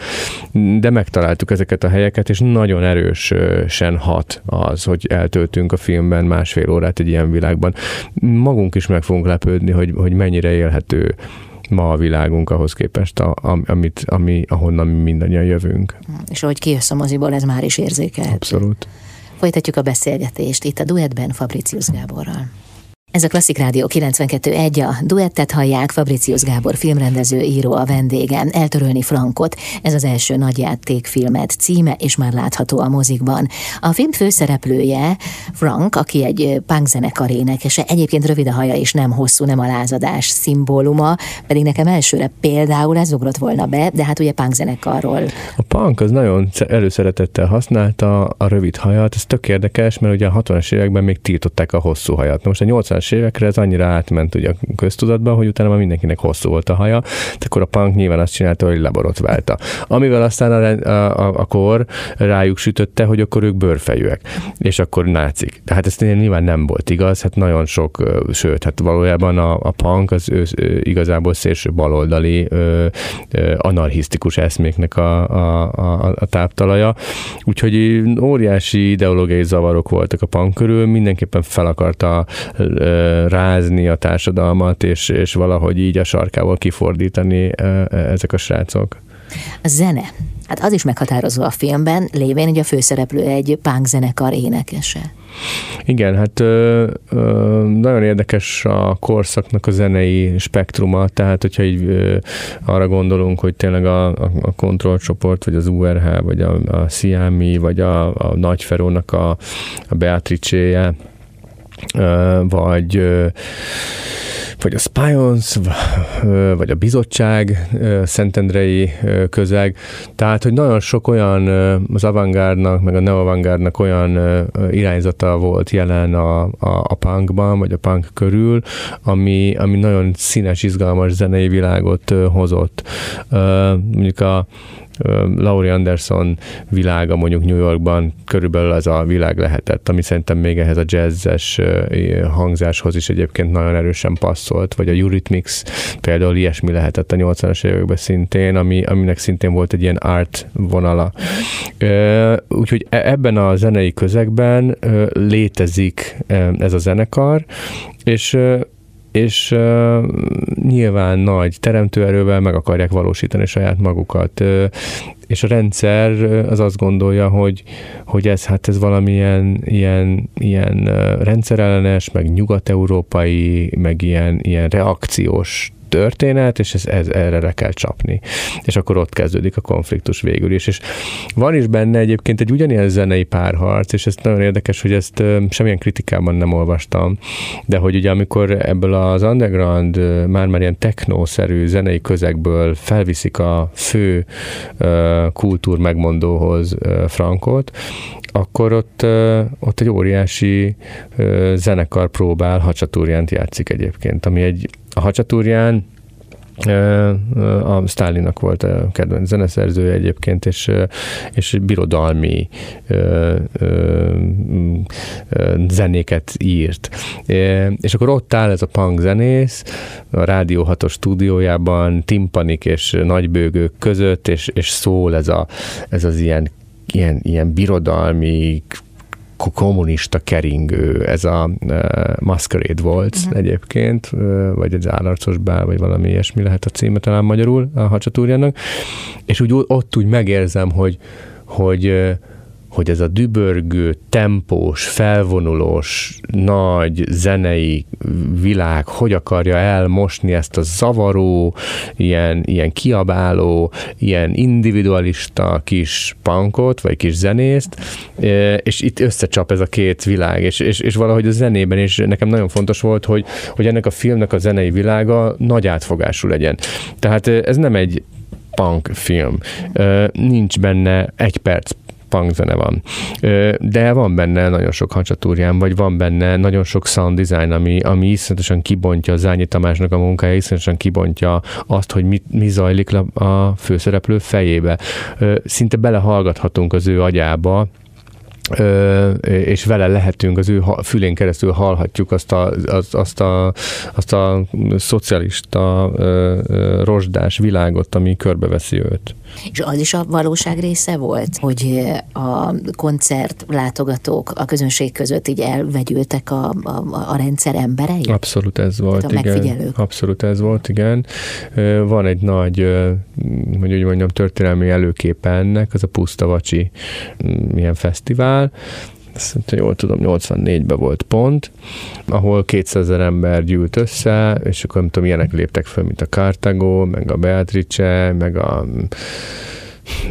de megtaláltuk ezeket a helyeket, és nagyon erősen hat az, hogy eltöltünk a filmben másfél órát egy ilyen világban. Magunk is meg fogunk lepődni, hogy, hogy mennyire élhető ma a világunk ahhoz képest, a, amit, ami, ahonnan mi mindannyian jövünk. És ahogy kijössz a moziból, ez már is érzékelhető. Abszolút. Folytatjuk a beszélgetést itt a duettben Fabricius Gáborral. Ez a Klasszik Rádió 92.1, a duettet hallják, Fabricius Gábor filmrendező, író a vendégem, Eltörölni Frankot, ez az első nagyjátékfilmet címe, és már látható a mozikban. A film főszereplője Frank, aki egy punk zenekar énekese, egyébként rövid a haja és nem hosszú, nem a lázadás szimbóluma, pedig nekem elsőre például ez ugrott volna be, de hát ugye punk zenekarról. A punk az nagyon előszeretettel használta a rövid hajat, ez tök érdekes, mert ugye a 60-as években még tiltották a hosszú hajat. Na most a 80 80-as évekre ez annyira átment ugye a köztudatba, hogy utána már mindenkinek hosszú volt a haja, de akkor a punk nyilván azt csinálta, hogy leborotválta. Amivel aztán a, a, a, a kor rájuk sütötte, hogy akkor ők bőrfejűek, és akkor nácik. De hát ez nyilván nem volt igaz, hát nagyon sok, sőt, hát valójában a, a punk az ő, igazából szélső baloldali ö, ö, anarchisztikus eszméknek a, a, a, a táptalaja, úgyhogy óriási ideológiai zavarok voltak a punk körül, mindenképpen fel akarta rázni a társadalmat, és, és valahogy így a sarkával kifordítani ezek a srácok. A zene. Hát az is meghatározó a filmben, lévén, hogy a főszereplő egy punk zenekar énekese. Igen, hát ö, ö, nagyon érdekes a korszaknak a zenei spektruma, tehát hogyha így ö, arra gondolunk, hogy tényleg a, a, a kontrollcsoport, vagy az URH, vagy a, a Siami, vagy a, a Nagyferónak a, a Beatrice-je, vagy vagy a Spions, vagy a bizottság, Szentendrei közeg. Tehát, hogy nagyon sok olyan az avantgárdnak, meg a neoavantgárdnak olyan irányzata volt jelen a, a, a punkban, vagy a punk körül, ami, ami nagyon színes, izgalmas zenei világot hozott. Mondjuk a Laurie Anderson világa mondjuk New Yorkban körülbelül az a világ lehetett, ami szerintem még ehhez a jazzes hangzáshoz is egyébként nagyon erősen passzolt, vagy a Eurythmics például ilyesmi lehetett a 80-as években szintén, ami, aminek szintén volt egy ilyen art vonala. Úgyhogy e, ebben a zenei közegben létezik ez a zenekar, és és uh, nyilván nagy teremtőerővel meg akarják valósítani saját magukat. Uh, és a rendszer az azt gondolja, hogy, hogy ez hát ez valamilyen ilyen, ilyen rendszerellenes, meg nyugat-európai, meg ilyen, ilyen reakciós történet, és ez, ez, erre le kell csapni. És akkor ott kezdődik a konfliktus végül is. És van is benne egyébként egy ugyanilyen zenei párharc, és ez nagyon érdekes, hogy ezt semmilyen kritikában nem olvastam, de hogy ugye amikor ebből az underground, már-már ilyen technószerű zenei közegből felviszik a fő kultúr megmondóhoz Frankot, akkor ott, ott egy óriási zenekar próbál Hacsatúrjánt játszik egyébként, ami egy a Hacsatúrján a Stálinak volt a kedvenc zeneszerzője egyébként, és, és birodalmi zenéket írt. És akkor ott áll ez a punk zenész a Rádió 6 stúdiójában, timpanik és nagybőgők között, és, és szól ez, a, ez az ilyen ilyen, ilyen birodalmi kommunista keringő, ez a uh, Masquerade volt uh-huh. egyébként, uh, vagy egy állarcos bál, vagy valami ilyesmi lehet a címe talán magyarul a hacsatúrjának, és úgy ott úgy megérzem, hogy, hogy uh, hogy ez a dübörgő, tempós, felvonulós, nagy zenei világ hogy akarja elmosni ezt a zavaró, ilyen, ilyen kiabáló, ilyen individualista kis punkot, vagy kis zenészt, e, és itt összecsap ez a két világ, és, és, és valahogy a zenében, és nekem nagyon fontos volt, hogy, hogy ennek a filmnek a zenei világa nagy átfogású legyen. Tehát ez nem egy punk film. E, nincs benne egy perc punk zene van. De van benne nagyon sok hacsatúrján, vagy van benne nagyon sok sound design, ami, ami iszonyatosan kibontja Zányi Tamásnak a munkája, iszonyatosan kibontja azt, hogy mi, mi zajlik a főszereplő fejébe. Szinte belehallgathatunk az ő agyába, és vele lehetünk, az ő fülén keresztül hallhatjuk azt a, az, azt a, azt a szocialista rozsdás világot, ami körbeveszi őt. És az is a valóság része volt, hogy a koncert látogatók a közönség között így elvegyültek a, a, a rendszer emberei? Abszolút ez volt, a igen. Abszolút ez volt, igen. Van egy nagy, hogy úgy mondjam, történelmi előképe ennek, az a Pusztavacsi milyen fesztivál, szerintem jól tudom, 84-ben volt pont, ahol 200 ezer ember gyűlt össze, és akkor nem tudom, ilyenek léptek föl, mint a Cartago, meg a Beatrice, meg a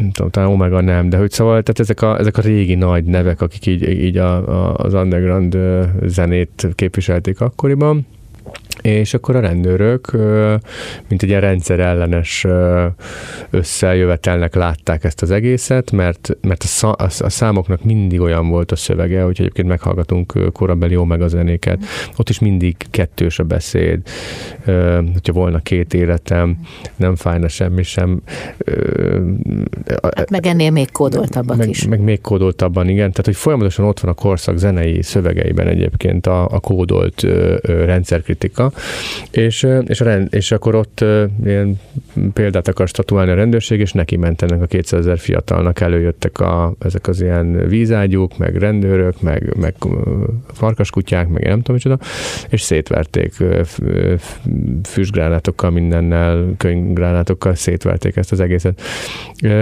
nem tudom, talán Omega nem, de hogy szóval, tehát ezek a, ezek a régi nagy nevek, akik így, így a, a, az underground zenét képviselték akkoriban, és akkor a rendőrök, mint egy ilyen rendszer ellenes összejövetelnek látták ezt az egészet, mert, mert a, szá, a számoknak mindig olyan volt a szövege, hogy egyébként meghallgatunk korabeli Omega zenéket, ott is mindig kettős a beszéd, hogyha volna két életem, nem fájna semmi sem. Hát meg ennél még kódoltabbak meg, is. Meg még kódoltabban, igen. Tehát, hogy folyamatosan ott van a korszak zenei szövegeiben egyébként a, a kódolt rendszerkritika, és, és, a rend, és akkor ott ilyen példát akar statuálni a rendőrség, és neki ment ennek a 200 ezer fiatalnak, előjöttek a, ezek az ilyen vízágyúk, meg rendőrök, meg, meg farkaskutyák, meg nem tudom micsoda, és szétverték füstgránátokkal, mindennel, könyvgránátokkal szétverték ezt az egészet.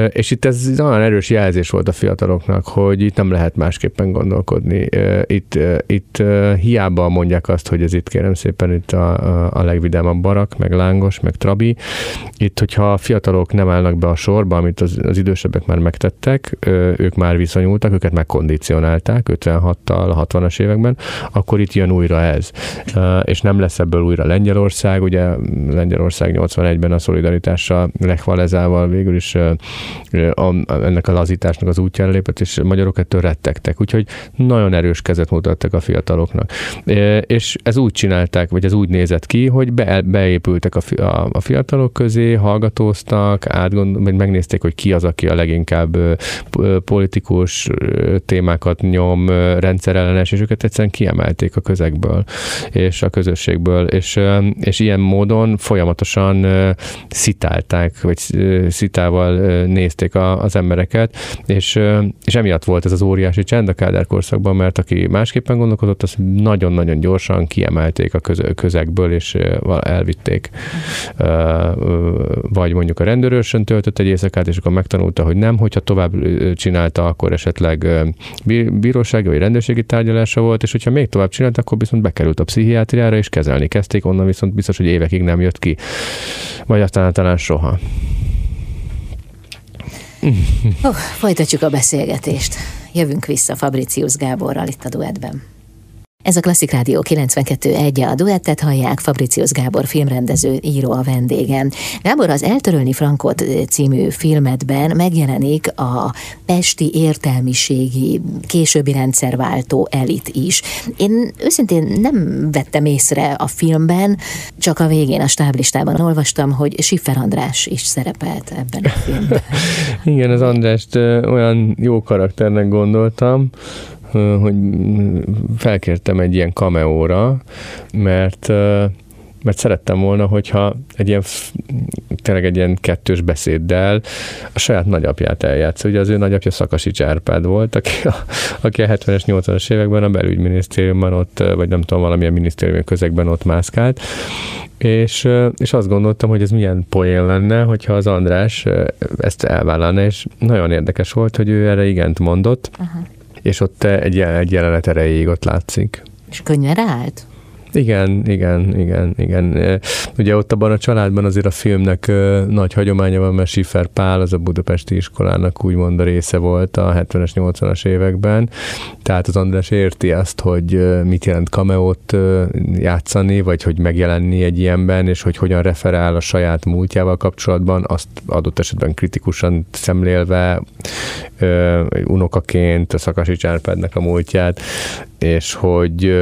És itt ez nagyon erős jelzés volt a fiataloknak, hogy itt nem lehet másképpen gondolkodni. Itt, itt hiába mondják azt, hogy ez itt kérem szépen itt a a, a legvidámabb barak, meg lángos, meg trabi. Itt, hogyha a fiatalok nem állnak be a sorba, amit az, az idősebbek már megtettek, ők már viszonyultak, őket megkondicionálták 56-tal, 60-as években, akkor itt jön újra ez. És nem lesz ebből újra Lengyelország, ugye Lengyelország 81-ben a szolidaritással Lech végül is ennek a lazításnak az útjára lépett, és magyarok ettől rettegtek. Úgyhogy nagyon erős kezet mutattak a fiataloknak. És ez úgy csinálták, vagy ez úgy nézett ki, hogy be, beépültek a, a, a fiatalok közé, hallgatóztak, átgond, vagy megnézték, hogy ki az, aki a leginkább politikus témákat nyom, rendszerellenes, és őket egyszerűen kiemelték a közegből és a közösségből, és, és ilyen módon folyamatosan szitálták, vagy szitával nézték a, az embereket, és, és emiatt volt ez az óriási csend a Kádár korszakban, mert aki másképpen gondolkodott, az nagyon-nagyon gyorsan kiemelték a közö, közegből, és elvitték. Vagy mondjuk a rendőrösön töltött egy éjszakát, és akkor megtanulta, hogy nem, hogyha tovább csinálta, akkor esetleg bírósági vagy rendőrségi tárgyalása volt, és hogyha még tovább csinálta, akkor viszont bekerült a pszichiátriára, és kezelni kezdték, onnan viszont biztos, hogy évekig nem jött ki. Vagy aztán talán soha. Oh, folytatjuk a beszélgetést. Jövünk vissza Fabricius Gáborral itt a duetben. Ez a Klasszik Rádió 92.1, a duettet hallják, Fabricius Gábor filmrendező, író a vendégem. Gábor, az Eltörölni Frankot című filmedben megjelenik a pesti értelmiségi, későbbi rendszerváltó elit is. Én őszintén nem vettem észre a filmben, csak a végén a stáblistában olvastam, hogy Siffer András is szerepelt ebben a filmben. Igen, az Andrást olyan jó karakternek gondoltam, hogy felkértem egy ilyen kameóra, mert mert szerettem volna, hogyha egy ilyen, tényleg egy ilyen kettős beszéddel a saját nagyapját eljátsz. Ugye az ő nagyapja Szakasi Csárpád volt, aki a, aki a 70-es, 80-as években a belügyminisztériumban ott, vagy nem tudom, valamilyen minisztériumi közegben ott mászkált, és, és azt gondoltam, hogy ez milyen poén lenne, hogyha az András ezt elvállalna, és nagyon érdekes volt, hogy ő erre igent mondott, uh-huh és ott egy, egy jelenet erejéig ott látszik. És könnyen ráállt? Igen, igen, igen, igen. Ugye ott abban a családban azért a filmnek nagy hagyománya van, mert Schiffer Pál, az a budapesti iskolának úgymond a része volt a 70-es, 80-as években. Tehát az András érti azt, hogy mit jelent cameót játszani, vagy hogy megjelenni egy ilyenben, és hogy hogyan referál a saját múltjával kapcsolatban, azt adott esetben kritikusan szemlélve, unokaként a Szakasi Csárpádnak a múltját, és hogy,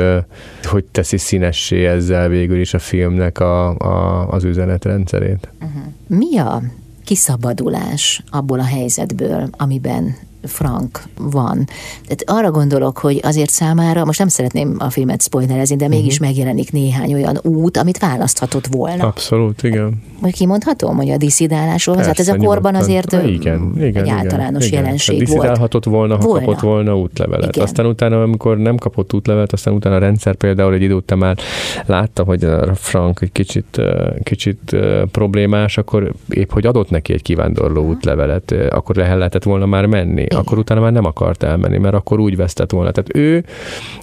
hogy teszi színessé ezzel végül is a filmnek a, a, az üzenetrendszerét. Uh-huh. Mi a kiszabadulás abból a helyzetből, amiben Frank van. Tehát arra gondolok, hogy azért számára, most nem szeretném a filmet spoilerezni, de mégis uh-huh. megjelenik néhány olyan út, amit választhatott volna. Abszolút, igen. Vagy kimondhatom, hogy a diszidálásról, hát ez a korban azért igen, igen, egy általános igen, jelenség igen. volt. Diszidálhatott volna, ha volna. kapott volna útlevelet. Igen. Aztán utána, amikor nem kapott útlevelet, aztán utána a rendszer például egy idő után már látta, hogy a Frank egy kicsit, kicsit problémás, akkor épp, hogy adott neki egy kivándorló útlevelet, akkor le lehetett volna már menni. Igen. Akkor utána már nem akart elmenni, mert akkor úgy vesztett volna. Tehát ő,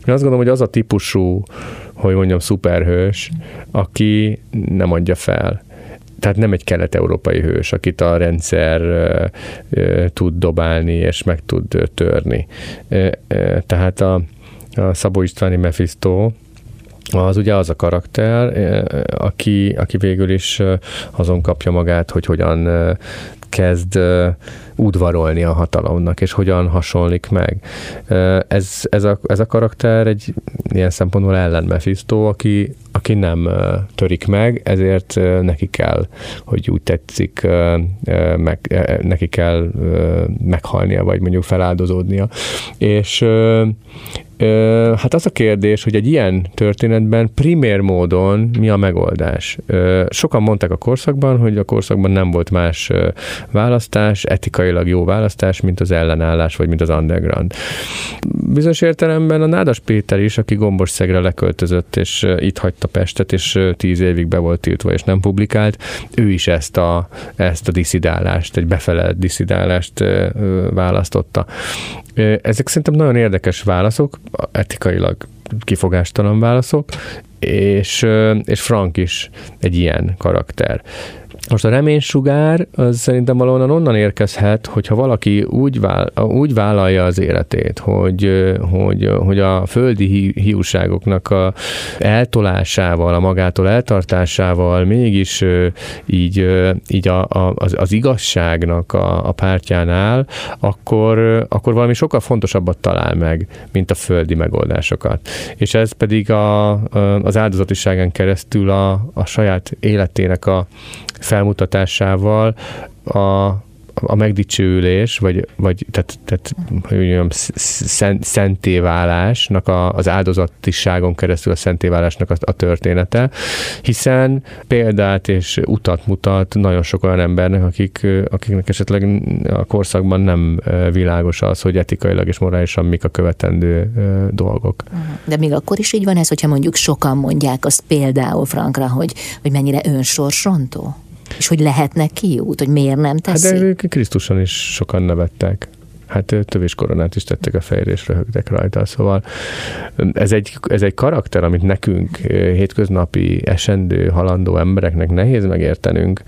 én azt gondolom, hogy az a típusú, hogy mondjam, szuperhős, aki nem adja fel tehát nem egy kelet-európai hős, akit a rendszer tud dobálni és meg tud törni. tehát a, a Szabó Istváni Mephisto, az ugye az a karakter, aki, aki végül is azon kapja magát, hogy hogyan kezd udvarolni a hatalomnak, és hogyan hasonlik meg. Ez, ez, a, ez a karakter egy ilyen szempontból ellen Mephisto, aki, aki nem törik meg, ezért neki kell, hogy úgy tetszik, meg, neki kell meghalnia, vagy mondjuk feláldozódnia. És Hát az a kérdés, hogy egy ilyen történetben primér módon mi a megoldás. Sokan mondták a korszakban, hogy a korszakban nem volt más választás, etikailag jó választás, mint az ellenállás, vagy mint az underground. Bizonyos értelemben a Nádas Péter is, aki Gombos Szegre leköltözött, és itt hagyta Pestet, és tíz évig be volt tiltva, és nem publikált, ő is ezt a, ezt a diszidálást, egy befelelt diszidálást választotta. Ezek szerintem nagyon érdekes válaszok, etikailag kifogástalan válaszok, és, és Frank is egy ilyen karakter. Most a reménysugár az szerintem valahonnan onnan érkezhet, hogyha valaki úgy, vál, úgy vállalja az életét, hogy, hogy, hogy a földi hiúságoknak a eltolásával, a magától eltartásával mégis így, így a, a, az, az igazságnak a, a pártján áll, akkor, akkor valami sokkal fontosabbat talál meg, mint a földi megoldásokat. És ez pedig a, az áldozatiságán keresztül a, a saját életének a felmutatásával a, a megdicsőülés, vagy, vagy tehát, tehát hogy mondjam, szent, szentéválásnak, a, az áldozatiságon keresztül a szentéválásnak a, a története, hiszen példát és utat mutat nagyon sok olyan embernek, akik, akiknek esetleg a korszakban nem világos az, hogy etikailag és morálisan mik a követendő dolgok. De még akkor is így van ez, hogyha mondjuk sokan mondják azt például Frankra, hogy, hogy mennyire önsorsrontó? És hogy lehetne kiút, hogy miért nem teszi? Hát de Krisztuson is sokan nevettek. Hát tövés koronát is tettek a fejre, és röhögtek rajta. Szóval ez egy, ez egy karakter, amit nekünk hétköznapi esendő, halandó embereknek nehéz megértenünk,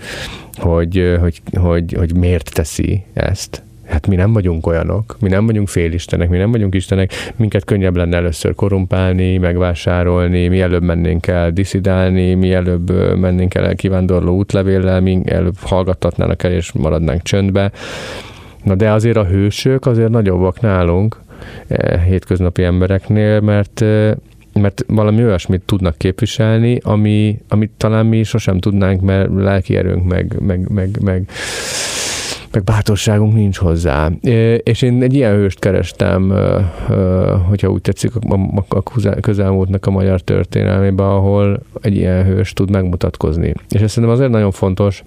hogy, hogy, hogy, hogy miért teszi ezt hát mi nem vagyunk olyanok, mi nem vagyunk félistenek, mi nem vagyunk istenek, minket könnyebb lenne először korumpálni, megvásárolni, mi előbb mennénk el diszidálni, mi előbb mennénk el kivándorló útlevéllel, mi előbb hallgattatnának el, és maradnánk csöndbe. Na de azért a hősök azért nagyobbak nálunk, e, hétköznapi embereknél, mert mert valami olyasmit tudnak képviselni, ami, amit talán mi sosem tudnánk, mert lelki erőnk meg, meg, meg, meg meg bátorságunk nincs hozzá. És én egy ilyen hőst kerestem, hogyha úgy tetszik, a közelmúltnak a magyar történelmében, ahol egy ilyen hős tud megmutatkozni. És ez szerintem azért nagyon fontos,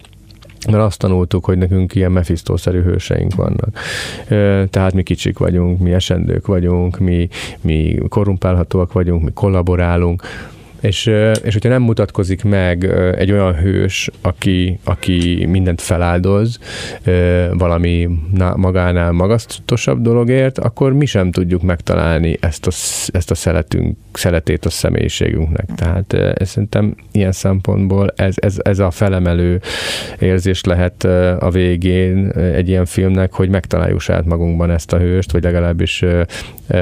mert azt tanultuk, hogy nekünk ilyen mefisztószerű hőseink vannak. Tehát mi kicsik vagyunk, mi esendők vagyunk, mi, mi korrumpálhatóak vagyunk, mi kollaborálunk, És, és hogyha nem mutatkozik meg egy olyan hős, aki, aki mindent feláldoz valami magánál magasztosabb dologért, akkor mi sem tudjuk megtalálni ezt a, ezt a szeretünk, szeretét a személyiségünknek. Tehát ez, szerintem ilyen szempontból ez, ez, ez a felemelő érzés lehet a végén egy ilyen filmnek, hogy megtaláljuk saját magunkban ezt a hőst, vagy legalábbis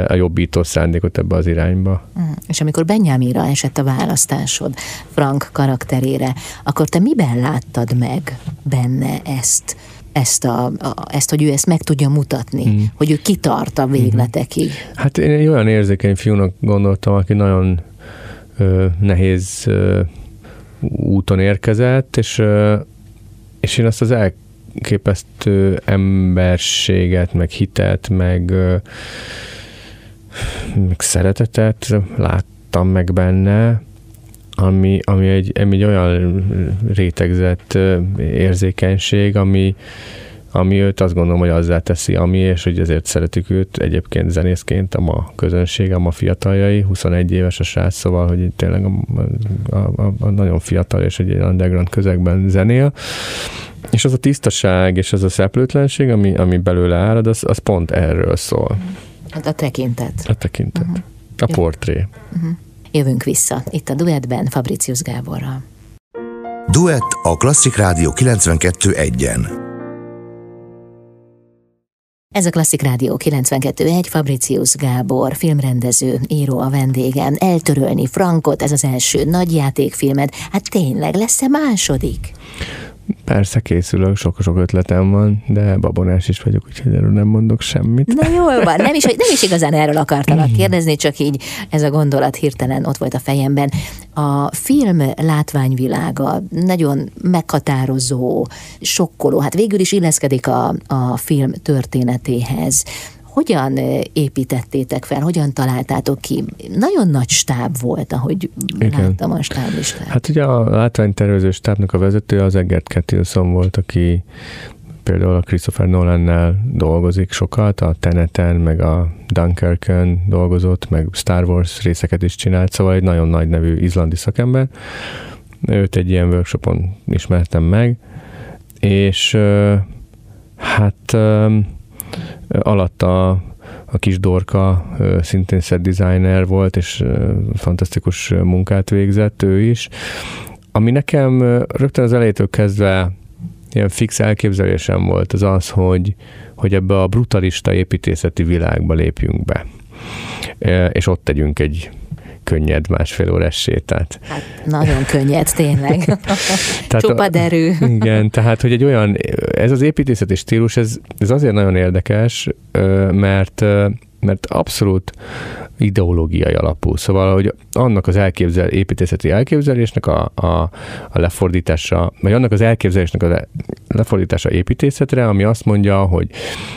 a jobbító szándékot ebbe az irányba. Mm. És amikor Benyámira esett a választásod Frank karakterére, akkor te miben láttad meg benne ezt? ezt, a, a, ezt, hogy ő ezt meg tudja mutatni, mm. hogy ő kitart a végletekig. Hát én egy olyan érzékeny fiúnak gondoltam, aki nagyon ö, nehéz ö, úton érkezett, és, ö, és én azt az elképesztő emberséget, meg hitet, meg, ö, meg szeretetet láttam meg benne, ami, ami, egy, ami egy olyan rétegzett érzékenység, ami, ami őt azt gondolom, hogy azzá teszi, ami, és hogy ezért szeretik őt egyébként zenészként, a ma közönség, a ma fiataljai, 21 éves a srác, szóval, hogy tényleg a, a, a, a nagyon fiatal és egy underground közegben zenél, és az a tisztaság és az a szeplőtlenség, ami, ami belőle árad, az, az pont erről szól. Hát a tekintet. A tekintet. Uh-huh. A portré. Uh-huh. Jövünk vissza, itt a Duettben Fabricius Gáborral. Duett a Klasszik Rádió 92.1-en. Ez a Klasszik Rádió 92.1, Fabricius Gábor, filmrendező, író a vendégem. Eltörölni Frankot, ez az első nagy játékfilmed. Hát tényleg, lesz-e második? Persze készülök, sok-sok ötletem van, de babonás is vagyok, úgyhogy erről nem mondok semmit. Na jól van, nem is, nem is igazán erről akartalak mm. kérdezni, csak így ez a gondolat hirtelen ott volt a fejemben. A film látványvilága nagyon meghatározó, sokkoló, hát végül is illeszkedik a, a film történetéhez. Hogyan építettétek fel, hogyan találtátok ki? Nagyon nagy stáb volt, ahogy Igen. láttam a stáblistát. Hát ugye a látványtervező stábnak a vezető az Egert Kettilson volt, aki például a Christopher Nolan-nel dolgozik sokat, a Teneten, meg a Dunkerken dolgozott, meg Star Wars részeket is csinált, szóval egy nagyon nagy nevű izlandi szakember. Őt egy ilyen workshopon ismertem meg, és hát alatta a kis Dorka szintén set designer volt, és fantasztikus munkát végzett ő is. Ami nekem rögtön az elejétől kezdve ilyen fix elképzelésem volt, az az, hogy, hogy ebbe a brutalista építészeti világba lépjünk be. És ott tegyünk egy könnyed másfél órás sétát. Hát nagyon könnyed, tényleg. tehát Csupa derű. igen, tehát, hogy egy olyan, ez az építészeti stílus, ez, ez azért nagyon érdekes, mert mert abszolút ideológiai alapú. Szóval, hogy annak az elképzel, építészeti elképzelésnek a, a, a lefordítása, vagy annak az elképzelésnek a lefordítása építészetre, ami azt mondja, hogy,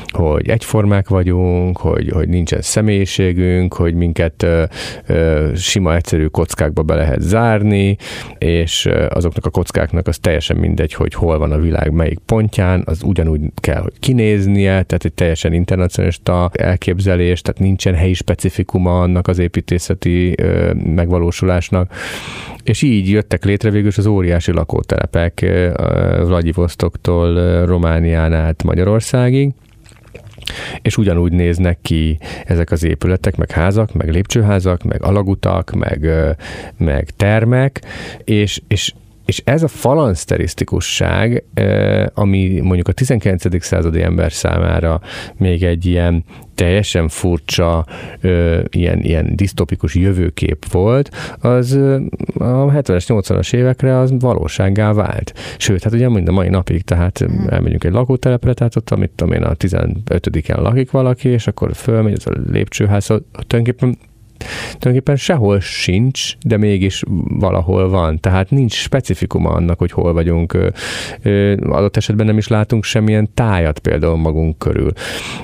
hogy egyformák vagyunk, hogy, hogy nincsen személyiségünk, hogy minket ö, ö, sima, egyszerű kockákba be lehet zárni, és azoknak a kockáknak az teljesen mindegy, hogy hol van a világ melyik pontján, az ugyanúgy kell, hogy kinéznie, tehát egy teljesen internacionalista elképzelés, tehát nincsen helyi specifikuma annak az építészeti megvalósulásnak. És így jöttek létre végül az óriási lakótelepek Vladivostoktól Románián át Magyarországig, és ugyanúgy néznek ki ezek az épületek, meg házak, meg lépcsőházak, meg alagutak, meg, meg termek, és, és és ez a falanszterisztikusság, ami mondjuk a 19. századi ember számára még egy ilyen teljesen furcsa, ilyen, ilyen disztopikus jövőkép volt, az a 70-es, 80-as évekre az valósággá vált. Sőt, hát ugye mind a mai napig, tehát mm. elmegyünk egy lakótelepre, tehát ott, amit tudom én, a 15-en lakik valaki, és akkor fölmegy, ez a lépcsőház, tulajdonképpen tulajdonképpen sehol sincs, de mégis valahol van. Tehát nincs specifikuma annak, hogy hol vagyunk. Adott esetben nem is látunk semmilyen tájat például magunk körül.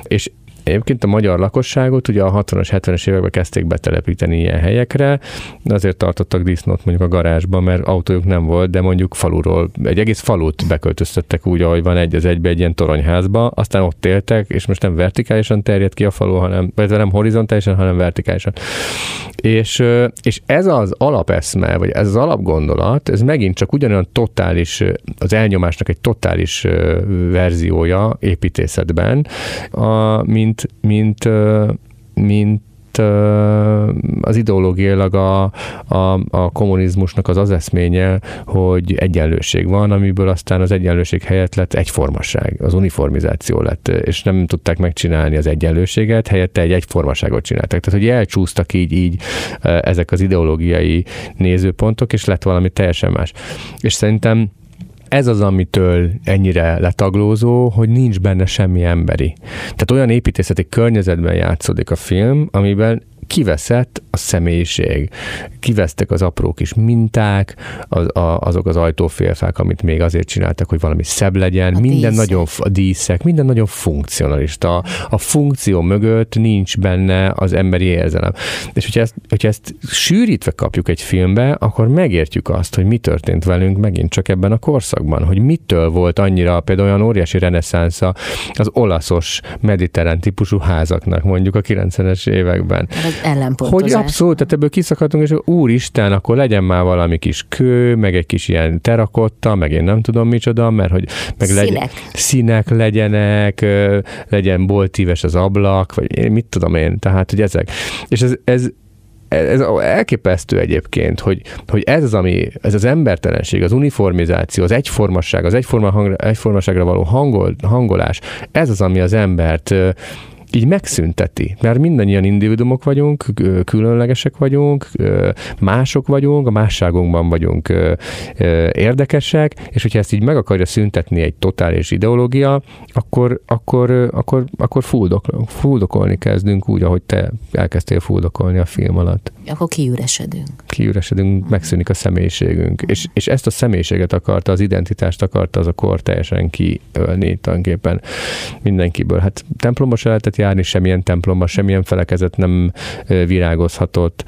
És Egyébként a magyar lakosságot ugye a 60-as, 70-es években kezdték betelepíteni ilyen helyekre, azért tartottak disznót mondjuk a garázsban, mert autójuk nem volt, de mondjuk faluról, egy egész falut beköltöztettek úgy, ahogy van egy az egybe egy ilyen toronyházba, aztán ott éltek, és most nem vertikálisan terjed ki a falu, hanem, vagy nem horizontálisan, hanem vertikálisan. És, és ez az alapeszme, vagy ez az alapgondolat, ez megint csak ugyanolyan totális, az elnyomásnak egy totális verziója építészetben, a, mint, mint, mint az ideológiailag a, a, a kommunizmusnak az az eszménye, hogy egyenlőség van, amiből aztán az egyenlőség helyett lett egyformaság, az uniformizáció lett, és nem tudták megcsinálni az egyenlőséget, helyette egy egyformaságot csináltak. Tehát, hogy elcsúsztak így, így ezek az ideológiai nézőpontok, és lett valami teljesen más. És szerintem ez az, amitől ennyire letaglózó, hogy nincs benne semmi emberi. Tehát olyan építészeti környezetben játszódik a film, amiben kiveszett a személyiség, kivesztek az apró kis minták, az, a, azok az ajtófélfák, amit még azért csináltak, hogy valami szebb legyen, a minden díszek. nagyon, a díszek, minden nagyon funkcionalista. A funkció mögött nincs benne az emberi érzelem. És hogyha ezt, hogyha ezt sűrítve kapjuk egy filmbe, akkor megértjük azt, hogy mi történt velünk megint csak ebben a korszakban, hogy mitől volt annyira például olyan óriási reneszánsza az olaszos mediterrán típusú házaknak mondjuk a 90-es években. Az ellenpontozás. Hogy abszolút, tehát ebből kiszakadtunk, és úristen, akkor legyen már valami kis kő, meg egy kis ilyen terakotta, meg én nem tudom micsoda, mert hogy meg színek. Legyen, színek legyenek, legyen boltíves az ablak, vagy én mit tudom én, tehát hogy ezek. És ez, ez, ez elképesztő egyébként, hogy, hogy ez az, ami, ez az embertelenség, az uniformizáció, az egyformasság, az egyforma hang, egyformaságra való hangol, hangolás, ez az, ami az embert így megszünteti, mert mindannyian individumok vagyunk, különlegesek vagyunk, mások vagyunk, a másságunkban vagyunk érdekesek, és hogyha ezt így meg akarja szüntetni egy totális ideológia, akkor, akkor, akkor, akkor fuldok, fuldokolni kezdünk úgy, ahogy te elkezdtél fuldokolni a film alatt. Akkor kiüresedünk. Kiüresedünk, megszűnik a személyiségünk. És, és ezt a személyiséget akarta, az identitást akarta az a kor teljesen kiölni tulajdonképpen mindenkiből. Hát templomos lehetett járni, semmilyen templomba, semmilyen felekezet nem virágozhatott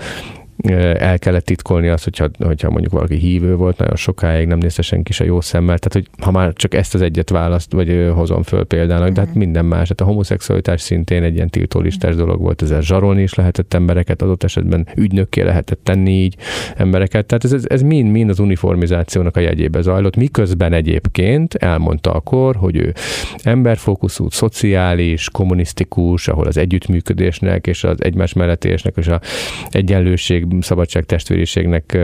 el kellett titkolni azt, hogyha, hogyha mondjuk valaki hívő volt, nagyon sokáig nem nézte senki se jó szemmel, tehát hogy ha már csak ezt az egyet választ, vagy hozom föl példának, de hát mhm. minden más, hát a homoszexualitás szintén egy ilyen tiltólistás dolog volt, ezzel zsarolni is lehetett embereket, adott esetben ügynökké lehetett tenni így embereket, tehát ez, ez mind, mind az uniformizációnak a jegyébe zajlott, miközben egyébként elmondta akkor, hogy ő emberfókuszú, szociális, kommunisztikus, ahol az együttműködésnek és az egymás mellettésnek és a egyenlőség szabadság, testvériségnek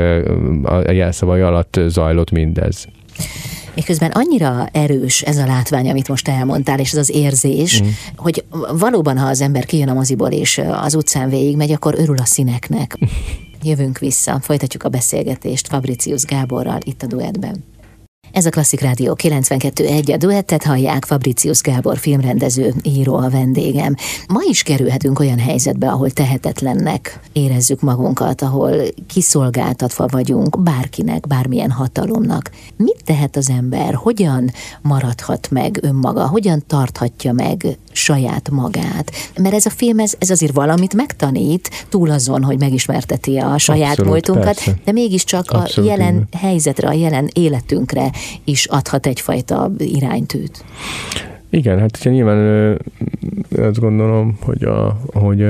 a jelszavai alatt zajlott mindez. Miközben annyira erős ez a látvány, amit most elmondtál, és ez az érzés, mm. hogy valóban, ha az ember kijön a moziból és az utcán végigmegy, akkor örül a színeknek. Jövünk vissza, folytatjuk a beszélgetést Fabricius Gáborral itt a duettben. Ez a Klasszik Rádió 92.1, a duettet hallják, Fabricius Gábor filmrendező, író a vendégem. Ma is kerülhetünk olyan helyzetbe, ahol tehetetlennek érezzük magunkat, ahol kiszolgáltatva vagyunk bárkinek, bármilyen hatalomnak. Mit tehet az ember? Hogyan maradhat meg önmaga? Hogyan tarthatja meg saját magát? Mert ez a film, ez, ez azért valamit megtanít, túl azon, hogy megismerteti a saját Abszolút, múltunkat, persze. de mégiscsak Abszolút, a jelen igen. helyzetre, a jelen életünkre is adhat egyfajta iránytűt. Igen, hát ugye nyilván azt gondolom, hogy, a, hogy,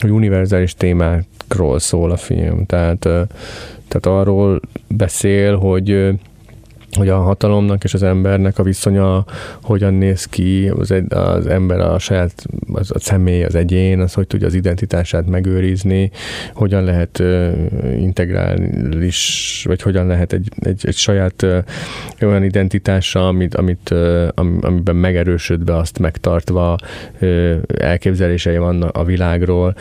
hogy univerzális témákról szól a film, tehát, tehát arról beszél, hogy hogy a hatalomnak és az embernek a viszonya hogyan néz ki, az, egy, az ember a saját, az a személy, az egyén, az hogy tudja az identitását megőrizni, hogyan lehet uh, integrális, vagy hogyan lehet egy, egy, egy saját uh, olyan identitása, amit, amit, uh, am, amiben megerősödve, azt megtartva uh, elképzelései vannak a világról,